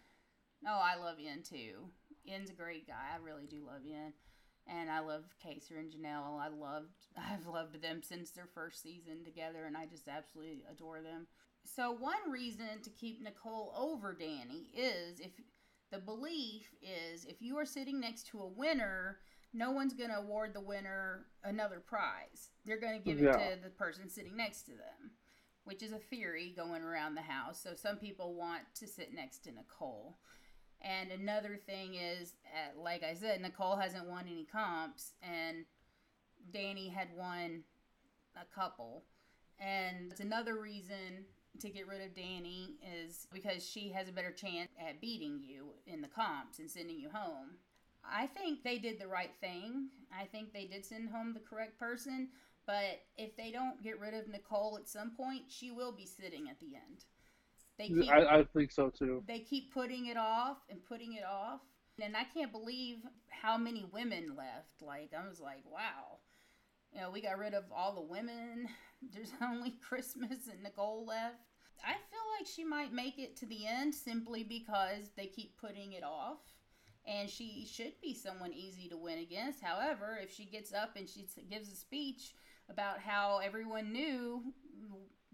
Oh, I love Ian too. Ian's a great guy. I really do love Ian. And I love Kaysar and Janelle. I loved I've loved them since their first season together and I just absolutely adore them. So one reason to keep Nicole over Dani is if the belief is if you are sitting next to a winner, no one's going to award the winner another prize. They're going to give it Yeah. to the person sitting next to them, which is a theory going around the house. So some people want to sit next to Nicole. And another thing is, uh, like I said, Nicole hasn't won any comps, and Dani had won a couple. And it's another reason to get rid of Dani is because she has a better chance at beating you in the comps and sending you home. I think they did the right thing. I think they did send home the correct person. But if they don't get rid of Nicole at some point, she will be sitting at the end. They keep I, I think so too. they keep putting it off and putting it off. And I can't believe how many women left. Like, I was like, wow. You know, we got rid of all the women. There's only Christmas and Nicole left. I feel like she might make it to the end simply because they keep putting it off. And she should be someone easy to win against. However, if she gets up and she gives a speech about how everyone knew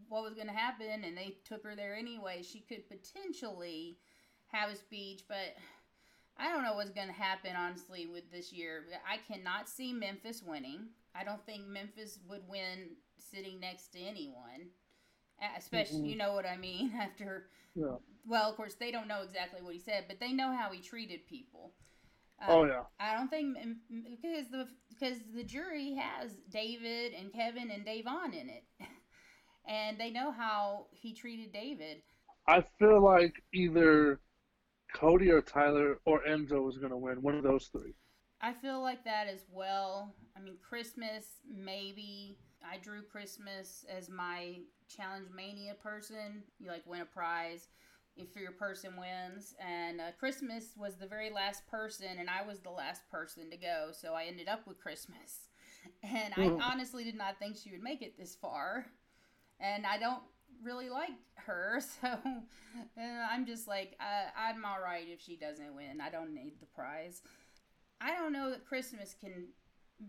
what was going to happen and they took her there anyway, she could potentially have a speech, but I don't know what's going to happen honestly with this year. I cannot see Memphis winning. I don't think Memphis would win sitting next to anyone. Especially, Mm-mm. you know what I mean, after Yeah. well, of course they don't know exactly what he said, but they know how he treated people. Uh, Oh yeah. I don't think because the because the jury has David and Kevin and Da'Vonne in it, and they know how he treated David. I feel like either Cody or Tyler or Enzo is gonna win. One of those three. I feel like that as well. I mean, Christmas maybe. I drew Christmas as my challenge mania person. You like win a prize if your person wins, and uh, Christmas was the very last person, and I was the last person to go, so I ended up with Christmas. And I honestly did not think she would make it this far, and I don't really like her, so uh, I'm just like uh, I'm all right if she doesn't win. I don't need the prize. I don't know that Christmas can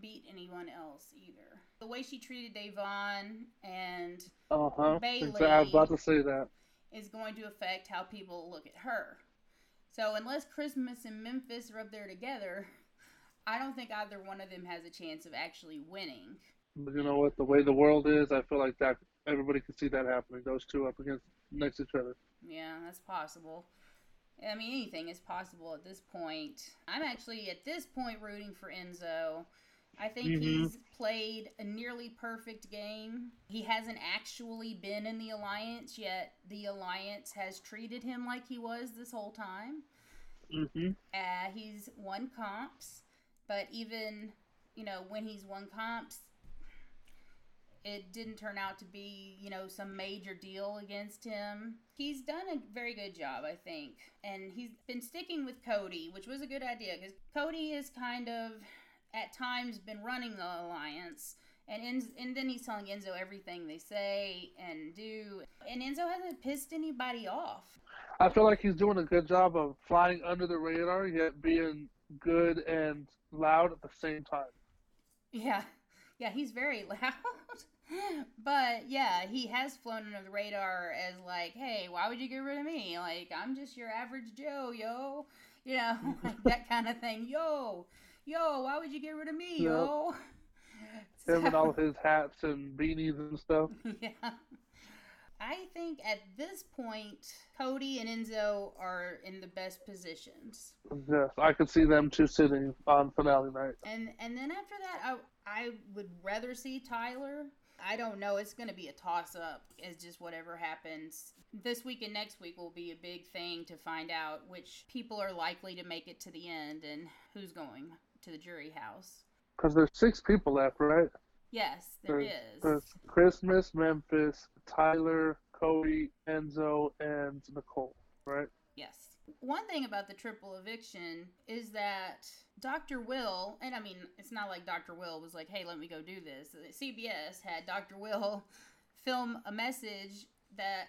beat anyone else either. The way she treated Da'Vonne and Uh huh. Bayleigh. I was about to say that. is going to affect how people look at her. So unless Christmas and Memphis are up there together, I don't think either one of them has a chance of actually winning. But you know what? The way the world is, I feel like that everybody can see that happening. Those two up against next to each other. Yeah, that's possible. I mean, anything is possible at this point. I'm actually at this point rooting for Enzo. I think mm-hmm. he's played a nearly perfect game. He hasn't actually been in the alliance yet. The alliance has treated him like he was this whole time. Mm-hmm. Uh, he's won comps, but even you know when he's won comps, it didn't turn out to be you know some major deal against him. He's done a very good job, I think, and he's been sticking with Cody, which was a good idea because Cody is kind of at times been running the alliance. And, Enzo, and then he's telling Enzo everything they say and do. And Enzo hasn't pissed anybody off. I feel like he's doing a good job of flying under the radar, yet being good and loud at the same time. Yeah. Yeah, he's very loud. but yeah, he has flown under the radar as like, hey, why would you get rid of me? Like, I'm just your average Joe, yo. You know, like that kind of thing. Yo, yo, why would you get rid of me, yep. yo? Him so, and all his hats and beanies and stuff. Yeah. I think at this point, Cody and Enzo are in the best positions. Yes, I could see them two sitting on finale night. And and then after that, I I would rather see Tyler. I don't know. It's going to be a toss up. It's just whatever happens. This week and next week will be a big thing to find out which people are likely to make it to the end and who's going to the jury house. Because there's six people left, right? Yes, there there's, is. There's Christmas, Memphis, Tyler, Cody, Enzo, and Nicole, right? Yes. One thing about the triple eviction is that Dr. Will, and I mean, it's not like Dr. Will was like, hey, let me go do this. CBS had Dr. Will film a message that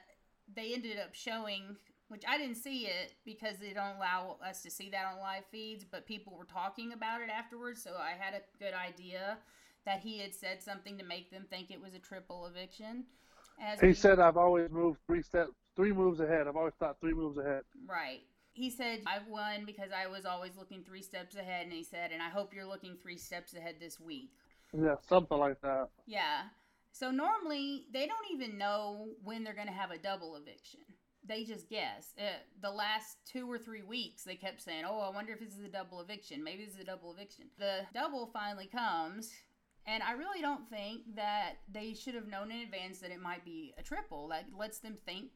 they ended up showing which I didn't see it because they don't allow us to see that on live feeds, but people were talking about it afterwards, so I had a good idea that he had said something to make them think it was a triple eviction. As he we, said, "I've always moved three steps, three moves ahead. I've always thought three moves ahead." Right. He said, "I've won because I was always looking three steps ahead," and he said, "And I hope you're looking three steps ahead this week." Yeah, something like that. Yeah. So normally they don't even know when they're going to have a double eviction they just guess. Uh, the last two or three weeks, they kept saying, "Oh, I wonder if this is a double eviction. Maybe this is a double eviction." The double finally comes, and I really don't think that they should have known in advance that it might be a triple. That lets them think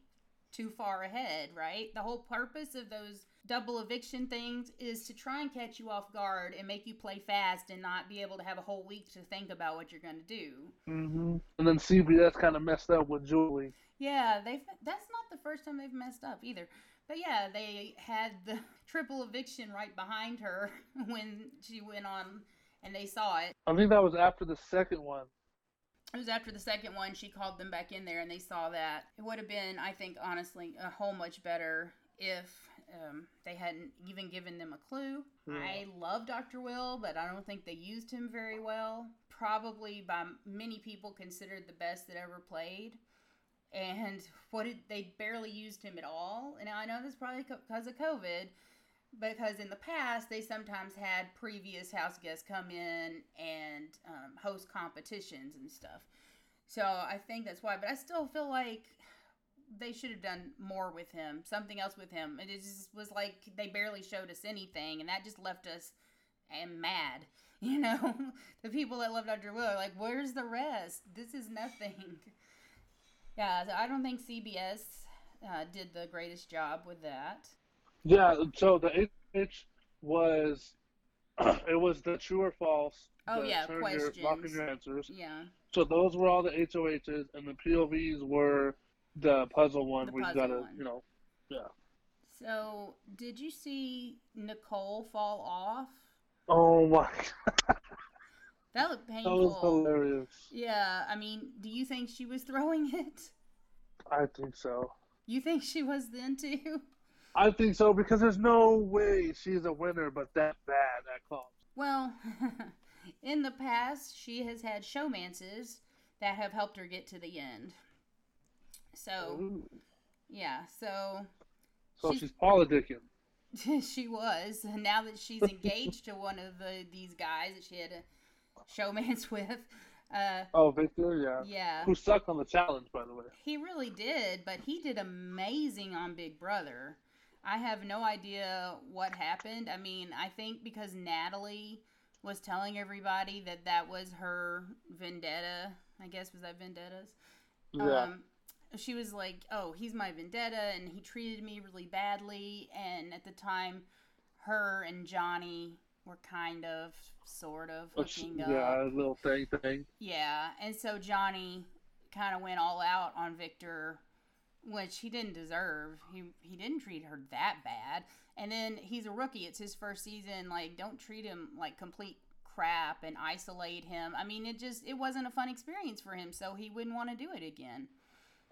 too far ahead, right? The whole purpose of those double eviction things is to try and catch you off guard and make you play fast and not be able to have a whole week to think about what you're going to do. Mm-hmm. And then CBS kind of messed up with Julie. Yeah, they've that's not the first time they've messed up either. But yeah, they had the triple eviction right behind her when she went on and they saw it. I think that was after the second one. It was after the second one she called them back in there and they saw that. It would have been, I think, honestly, a whole much better if um, they hadn't even given them a clue. Hmm. I love Dr. Will, but I don't think they used him very well. Probably by many people considered the best that ever played and what did they barely used him at all. And I know this probably because of COVID, because in the past they sometimes had previous house guests come in and um, host competitions and stuff. So I think that's why. But I still feel like they should have done more with him, something else with him. It just was like they barely showed us anything, and that just left us and mad. You know, the people that loved Dr. Will are like, "Where's the rest? This is nothing." Yeah, so I don't think CBS uh, did the greatest job with that. Yeah, so the H was it was the true or false. Oh yeah, questions. Your, locking your answers. Yeah. So those were all the HOHs, and the POVs were the puzzle one. The we got to, you know, yeah. So, did you see Nicole fall off? Oh my! That looked painful. That was hilarious. Yeah, I mean, do you think she was throwing it? I think so. You think she was then too? I think so because there's no way she's a winner, but that bad at clubs. Well, in the past, she has had showmances that have helped her get to the end. So, Ooh. yeah, so. So she's, she's politicking. she was. Now that she's engaged to one of the these guys that she had a showmance with. Uh, oh, Victor, yeah. Yeah. Who sucked on the challenge, by the way. He really did, but he did amazing on Big Brother. I have no idea what happened. I mean, I think because Natalie was telling everybody that that was her vendetta. I guess was that vendettas. Yeah. Um, she was like, "Oh, he's my vendetta, and he treated me really badly." And at the time, her and Johnny were kind of, sort of hooking yeah, up. Yeah, little thing thing. Yeah, and so Johnny kind of went all out on Victor, which he didn't deserve. He he didn't treat her that bad. And then he's a rookie. It's his first season. Like, don't treat him like complete crap and isolate him. I mean, it just it wasn't a fun experience for him, so he wouldn't want to do it again.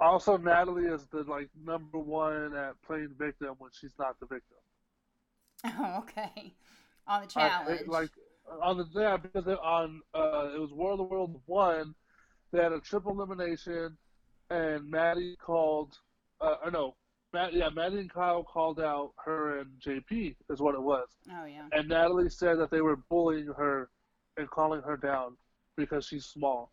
Also, Natalie is the like number one at playing victim when she's not the victim. Oh, okay. On the challenge, I, like on the yeah, because on uh, it was World of World one, they had a triple elimination, and Maddie called, uh, or no, Matt, yeah, Maddie and Kyle called out her and JP is what it was. Oh yeah. And Natalie said that they were bullying her and calling her down because she's small.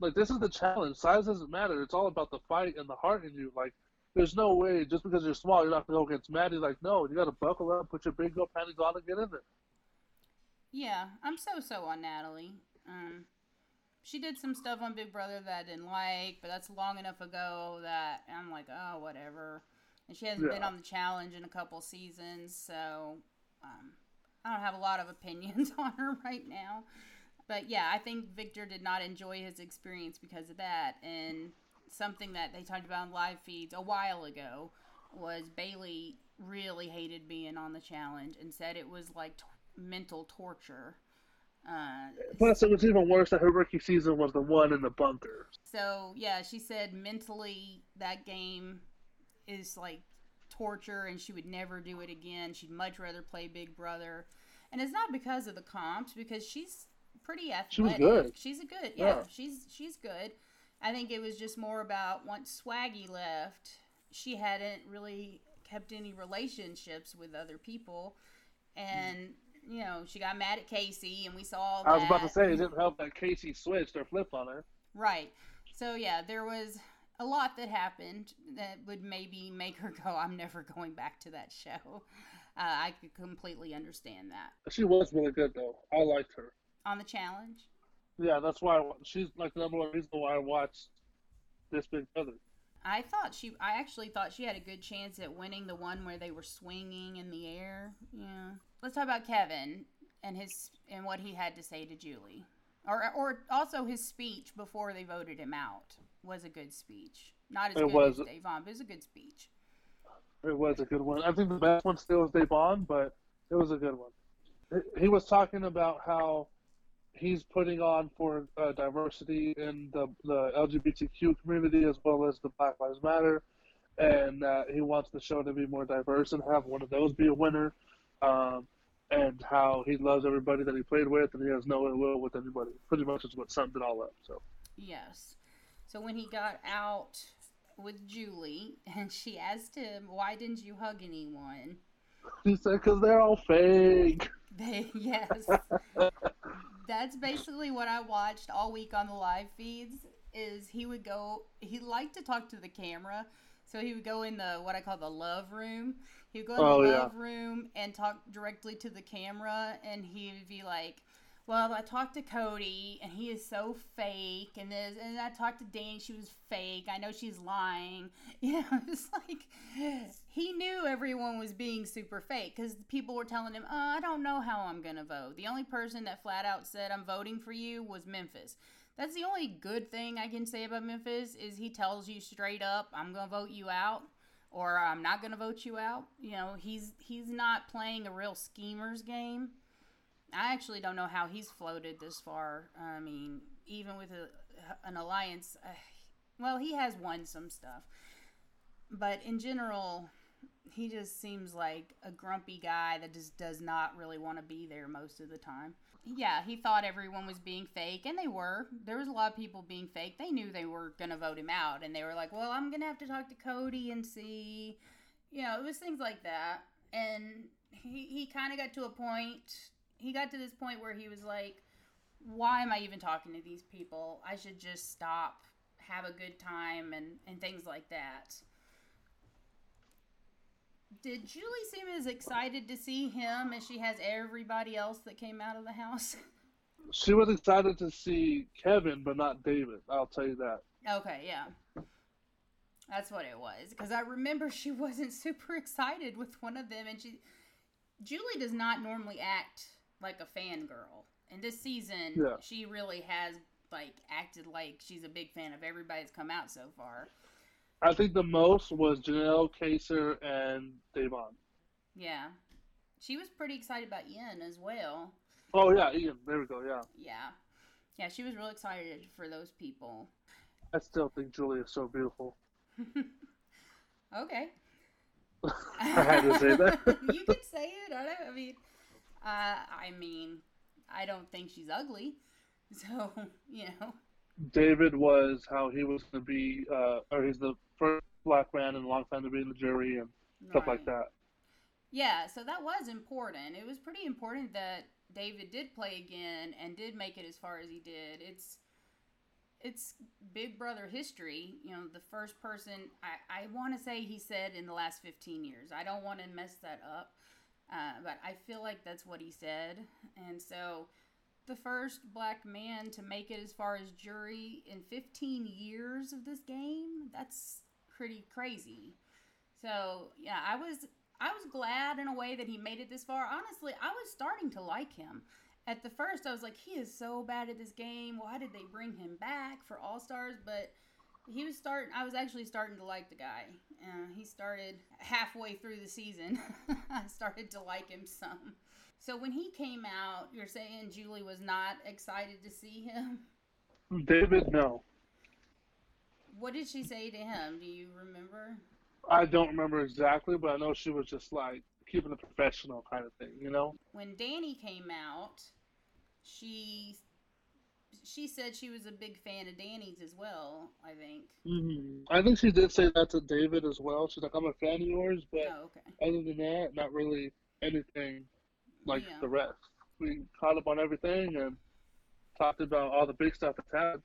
Like this is the challenge. Size doesn't matter. It's all about the fight and the heart in you. Like there's no way just because you're small you're not gonna go against Maddie. Like no, you got to buckle up, put your big girl panties on, and get in there. Yeah, I'm so so on Natalie. Um, she did some stuff on Big Brother that I didn't like, but that's long enough ago that I'm like, oh, whatever. And she hasn't yeah. been on the challenge in a couple seasons, so um, I don't have a lot of opinions on her right now. But yeah, I think Victor did not enjoy his experience because of that. And something that they talked about in live feeds a while ago was Bayleigh really hated being on the challenge and said it was like t- mental torture. Uh, Plus, it was even worse that her rookie season was the one in the bunker. So yeah, she said mentally that game is like torture, and she would never do it again. She'd much rather play Big Brother, and it's not because of the comps, because she's pretty athletic. She was good. She's a good, yeah, yeah. She's she's good. I think it was just more about once Swaggy left, she hadn't really kept any relationships with other people, and you know she got mad at Kaycee, and we saw. I was about to say it didn't help that Kaycee switched or flipped on her. Right. So yeah, there was a lot that happened that would maybe make her go, "I'm never going back to that show." Uh, I could completely understand that. She was really good though. I liked her on the challenge. Yeah, that's why I, she's like the number one reason why I watched this Big Brother. I thought she. I actually thought she had a good chance at winning the one where they were swinging in the air. Yeah. Let's talk about Kevin and his and what he had to say to Julie, or or also his speech before they voted him out was a good speech. Not as it good was, as Da'Vonne, but it was a good speech. It was a good one. I think the best one still is Da'Vonne, but it was a good one. He was talking about how he's putting on for uh, diversity in the, the LGBTQ community as well as the Black Lives Matter, and uh, he wants the show to be more diverse and have one of those be a winner. Um, and how he loves everybody that he played with, and he has no ill will with anybody. Pretty much is what summed it all up. So. Yes. So when he got out with Julie, and she asked him, "Why didn't you hug anyone?" He said, "Because they're all fake." They yes. That's basically what I watched all week on the live feeds. Is he would go? He liked to talk to the camera, so he would go in the what I call the love room. He would go in oh, the yeah. love room and talk directly to the camera, and he would be like, well, I talked to Cody and he is so fake, and this, and I talked to Dani, she was fake. I know she's lying. You know, it's like he knew everyone was being super fake because people were telling him, oh, I don't know how I'm gonna vote. The only person that flat out said I'm voting for you was Memphis. That's the only good thing I can say about Memphis is he tells you straight up, I'm gonna vote you out or I'm not gonna vote you out. You know, he's he's not playing a real schemers game I actually don't know how he's floated this far. I mean, even with a, an alliance, uh, well, he has won some stuff, but in general, he just seems like a grumpy guy that just does not really want to be there most of the time. Yeah, he thought everyone was being fake, and they were. There was a lot of people being fake. They knew they were going to vote him out, and they were like, well, I'm going to have to talk to Cody and see. You know, it was things like that. And he, he kind of got to a point. He got to this point where he was like, "Why am I even talking to these people? I should just stop, have a good time, and and things like that." Did Julie seem as excited to see him as she has everybody else that came out of the house? She was excited to see Kevin, but not David. I'll tell you that. Okay, yeah. That's what it was. Because I remember she wasn't super excited with one of them, and she. Julie does not normally act like a fangirl. And this season, yeah. she really has like acted like she's a big fan of everybody that's come out so far. I think the most was Janelle, Kaysar, and Da'Vonne. Yeah. She was pretty excited about Ian as well. Oh, yeah, Ian. There we go, yeah. Yeah. Yeah, she was real excited for those people. I still think Julie is so beautiful. okay. I had to say that. you can say it. I, don't, I mean, uh, I mean, I don't think she's ugly. So, you know. David was how he was going to be, uh, or he's the first black man in a long time to be in the jury and stuff like that. Yeah, so that was important. It was pretty important that David did play again and did make it as far as he did. It's it's Big Brother history. You know, the first person I, I want to say he said in the last 15 years. I don't want to mess that up, uh, but I feel like that's what he said. And so the first black man to make it as far as jury in 15 years of this game. That's pretty crazy. So, yeah, I was I was glad in a way that he made it this far. Honestly, I was starting to like him. At the first, I was like, he is so bad at this game. Why did they bring him back for All Stars? But he was starting. I was actually starting to like the guy. Uh, he started halfway through the season. I started to like him some. So when he came out, you're saying Julie was not excited to see him? David, no. What did she say to him? Do you remember? I don't remember exactly, but I know she was just like keeping it professional kind of thing, you know? When Dani came out, she she said she was a big fan of Dani's as well. I think. Mm-hmm. I think she did say that to David as well. She's like, "I'm a fan of yours," but oh, okay. other than that, not really anything like yeah. the rest. We caught up on everything and talked about all the big stuff that's happened.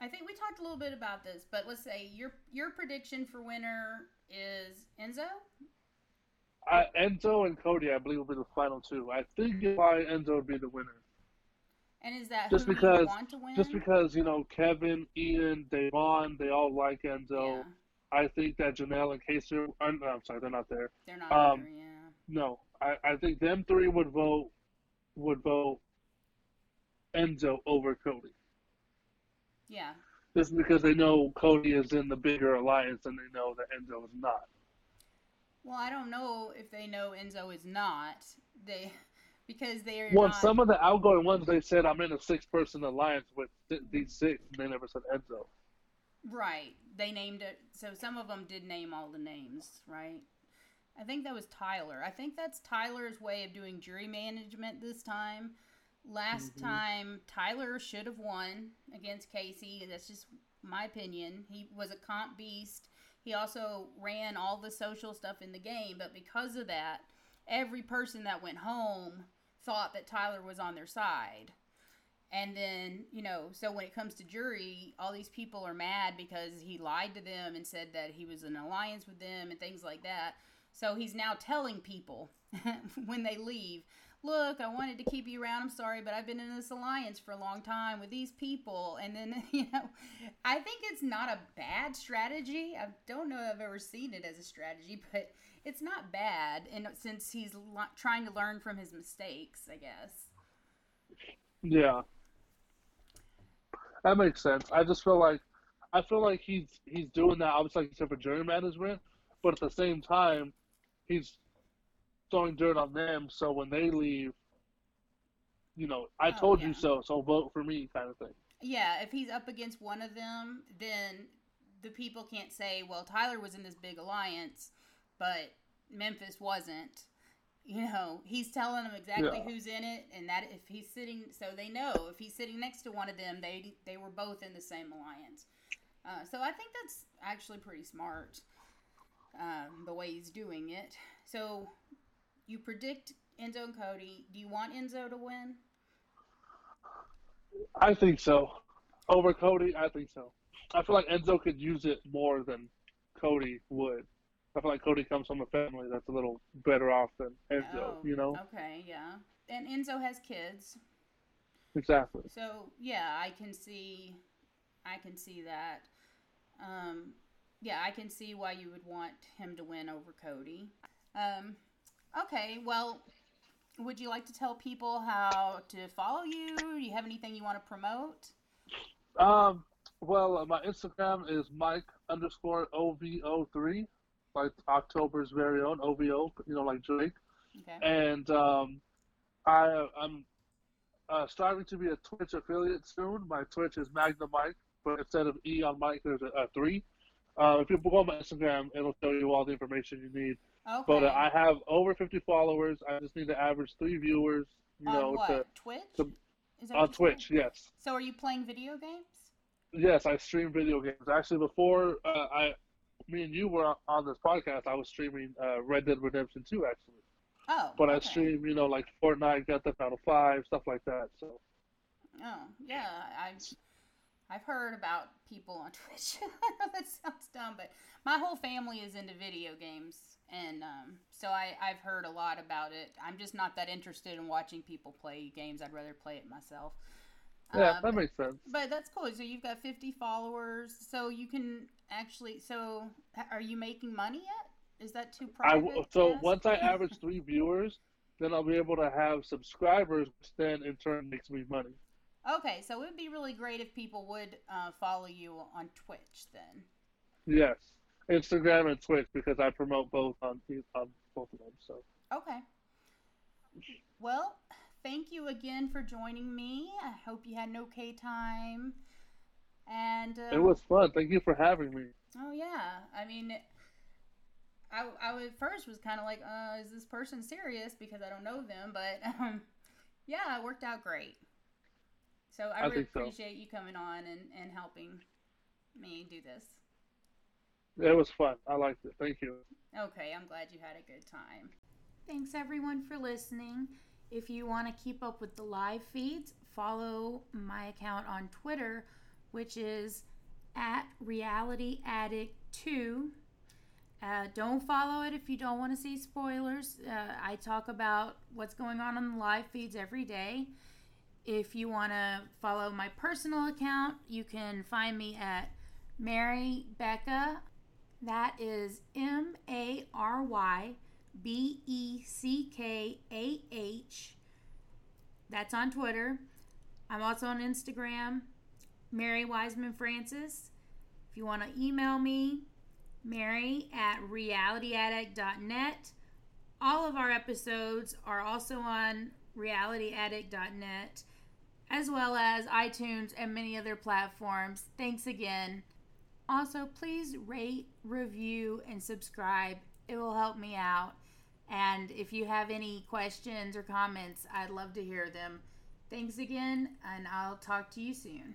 I think we talked a little bit about this, but let's say your your prediction for winner is Enzo. Uh, Enzo and Cody, I believe, will be the final two. I think why Enzo would be the winner. And is that just because just because you know Kevin, Ian, Da'Vonne, they all like Enzo. Yeah. I think that Janelle and Kaysar, I'm, I'm sorry, they're not there. They're not um, there, yeah. No, I, I think them three would vote would vote Enzo over Cody. Yeah. Just because they know Cody is in the bigger alliance and they know that Enzo is not. Well, I don't know if they know Enzo is not. They because they are. Well, not... some of the outgoing ones they said I'm in a six-person alliance with th- these six, and they never said Enzo. Right. They named it. So some of them did name all the names, right? I think that was Tyler. I think that's Tyler's way of doing jury management this time. Last mm-hmm. time, Tyler should have won against Kaycee. That's just my opinion. He was a comp beast. He also ran all the social stuff in the game, but because of that, every person that went home thought that Tyler was on their side. And then, you know, so when it comes to jury, all these people are mad because he lied to them and said that he was in alliance with them and things like that. So he's now telling people when they leave, look, I wanted to keep you around. I'm sorry, but I've been in this alliance for a long time with these people. And then, you know, I think it's not a bad strategy. I don't know if I've ever seen it as a strategy, but it's not bad. And since he's trying to learn from his mistakes, I guess. Yeah. That makes sense. I just feel like I feel like he's he's doing that obviously like for jury management, but at the same time he's throwing dirt on them. So when they leave, you know, I oh, told yeah. you so, so vote for me, kind of thing. Yeah, if he's up against one of them, then the people can't say, well, Tyler was in this big alliance, but Memphis wasn't. You know, he's telling them exactly yeah. who's in it, and that if he's sitting, so they know if he's sitting next to one of them, they they were both in the same alliance. Uh, so I think that's actually pretty smart um, the way he's doing it. So you predict Enzo and Cody. Do you want Enzo to win? I think so. Over Cody, I think so. I feel like Enzo could use it more than Cody would. I feel like Cody comes from a family that's a little better off than Enzo, oh, you know? Okay, yeah. And Enzo has kids. Exactly. So yeah, I can see I can see that. Um yeah, I can see why you would want him to win over Cody. Um okay, well would you like to tell people how to follow you? Do you have anything you want to promote? Um, well, uh, my Instagram is Mike underscore OVO3, like October's very own OVO, you know, like Drake. Okay. And um, I, I'm uh, striving to be a Twitch affiliate soon. My Twitch is Magna Mike, but instead of E on Mike, there's a, a 3. Uh, if you go on my Instagram, it'll show you all the information you need. Okay. But uh, I have over 50 followers. I just need to average three viewers. You on know, what? To, Twitch? To, on Twitch, yes. So are you playing video games? Yes, I stream video games. Actually, before uh, I, me and you were on this podcast, I was streaming uh, Red Dead Redemption 2, actually. Oh. But okay. I stream, you know, like Fortnite, Got the Final Five, stuff like that. So. Oh yeah, I've I've heard about people on Twitch. that sounds dumb, but my whole family is into video games and um, so I, I've heard a lot about it. I'm just not that interested in watching people play games. I'd rather play it myself. Yeah, uh, that but, makes sense. But that's cool. So you've got 50 followers. So you can actually. So are you making money yet? Is that too private? I, so once I average three viewers, then I'll be able to have subscribers, which then in turn makes me money. Okay, so it would be really great if people would uh, follow you on Twitch then. Yes. Instagram and Twitch because I promote both on on both of them. So okay. Well, thank you again for joining me. I hope you had an okay time. And uh, it was fun. Thank you for having me. Oh yeah, I mean, I I at first was kind of like, uh, is this person serious? Because I don't know them, but um, yeah, it worked out great. So I, I really appreciate so. you coming on and and helping me do this. It was fun. I liked it. Thank you. Okay, I'm glad you had a good time. Thanks everyone for listening. If you want to keep up with the live feeds, follow my account on Twitter, which is at Reality Addict 2. Uh, don't follow it if you don't want to see spoilers. Uh, I talk about what's going on on the live feeds every day. If you want to follow my personal account, you can find me at Mary Beckah that is M A R Y B E C K A H. That's on Twitter. I'm also on Instagram, Mary Wiseman Francis. If you want to email me, Mary at realityaddict.net. All of our episodes are also on realityaddict.net, as well as iTunes and many other platforms. Thanks again. Also, please rate, review, and subscribe. It will help me out. And if you have any questions or comments, I'd love to hear them. Thanks again, and I'll talk to you soon.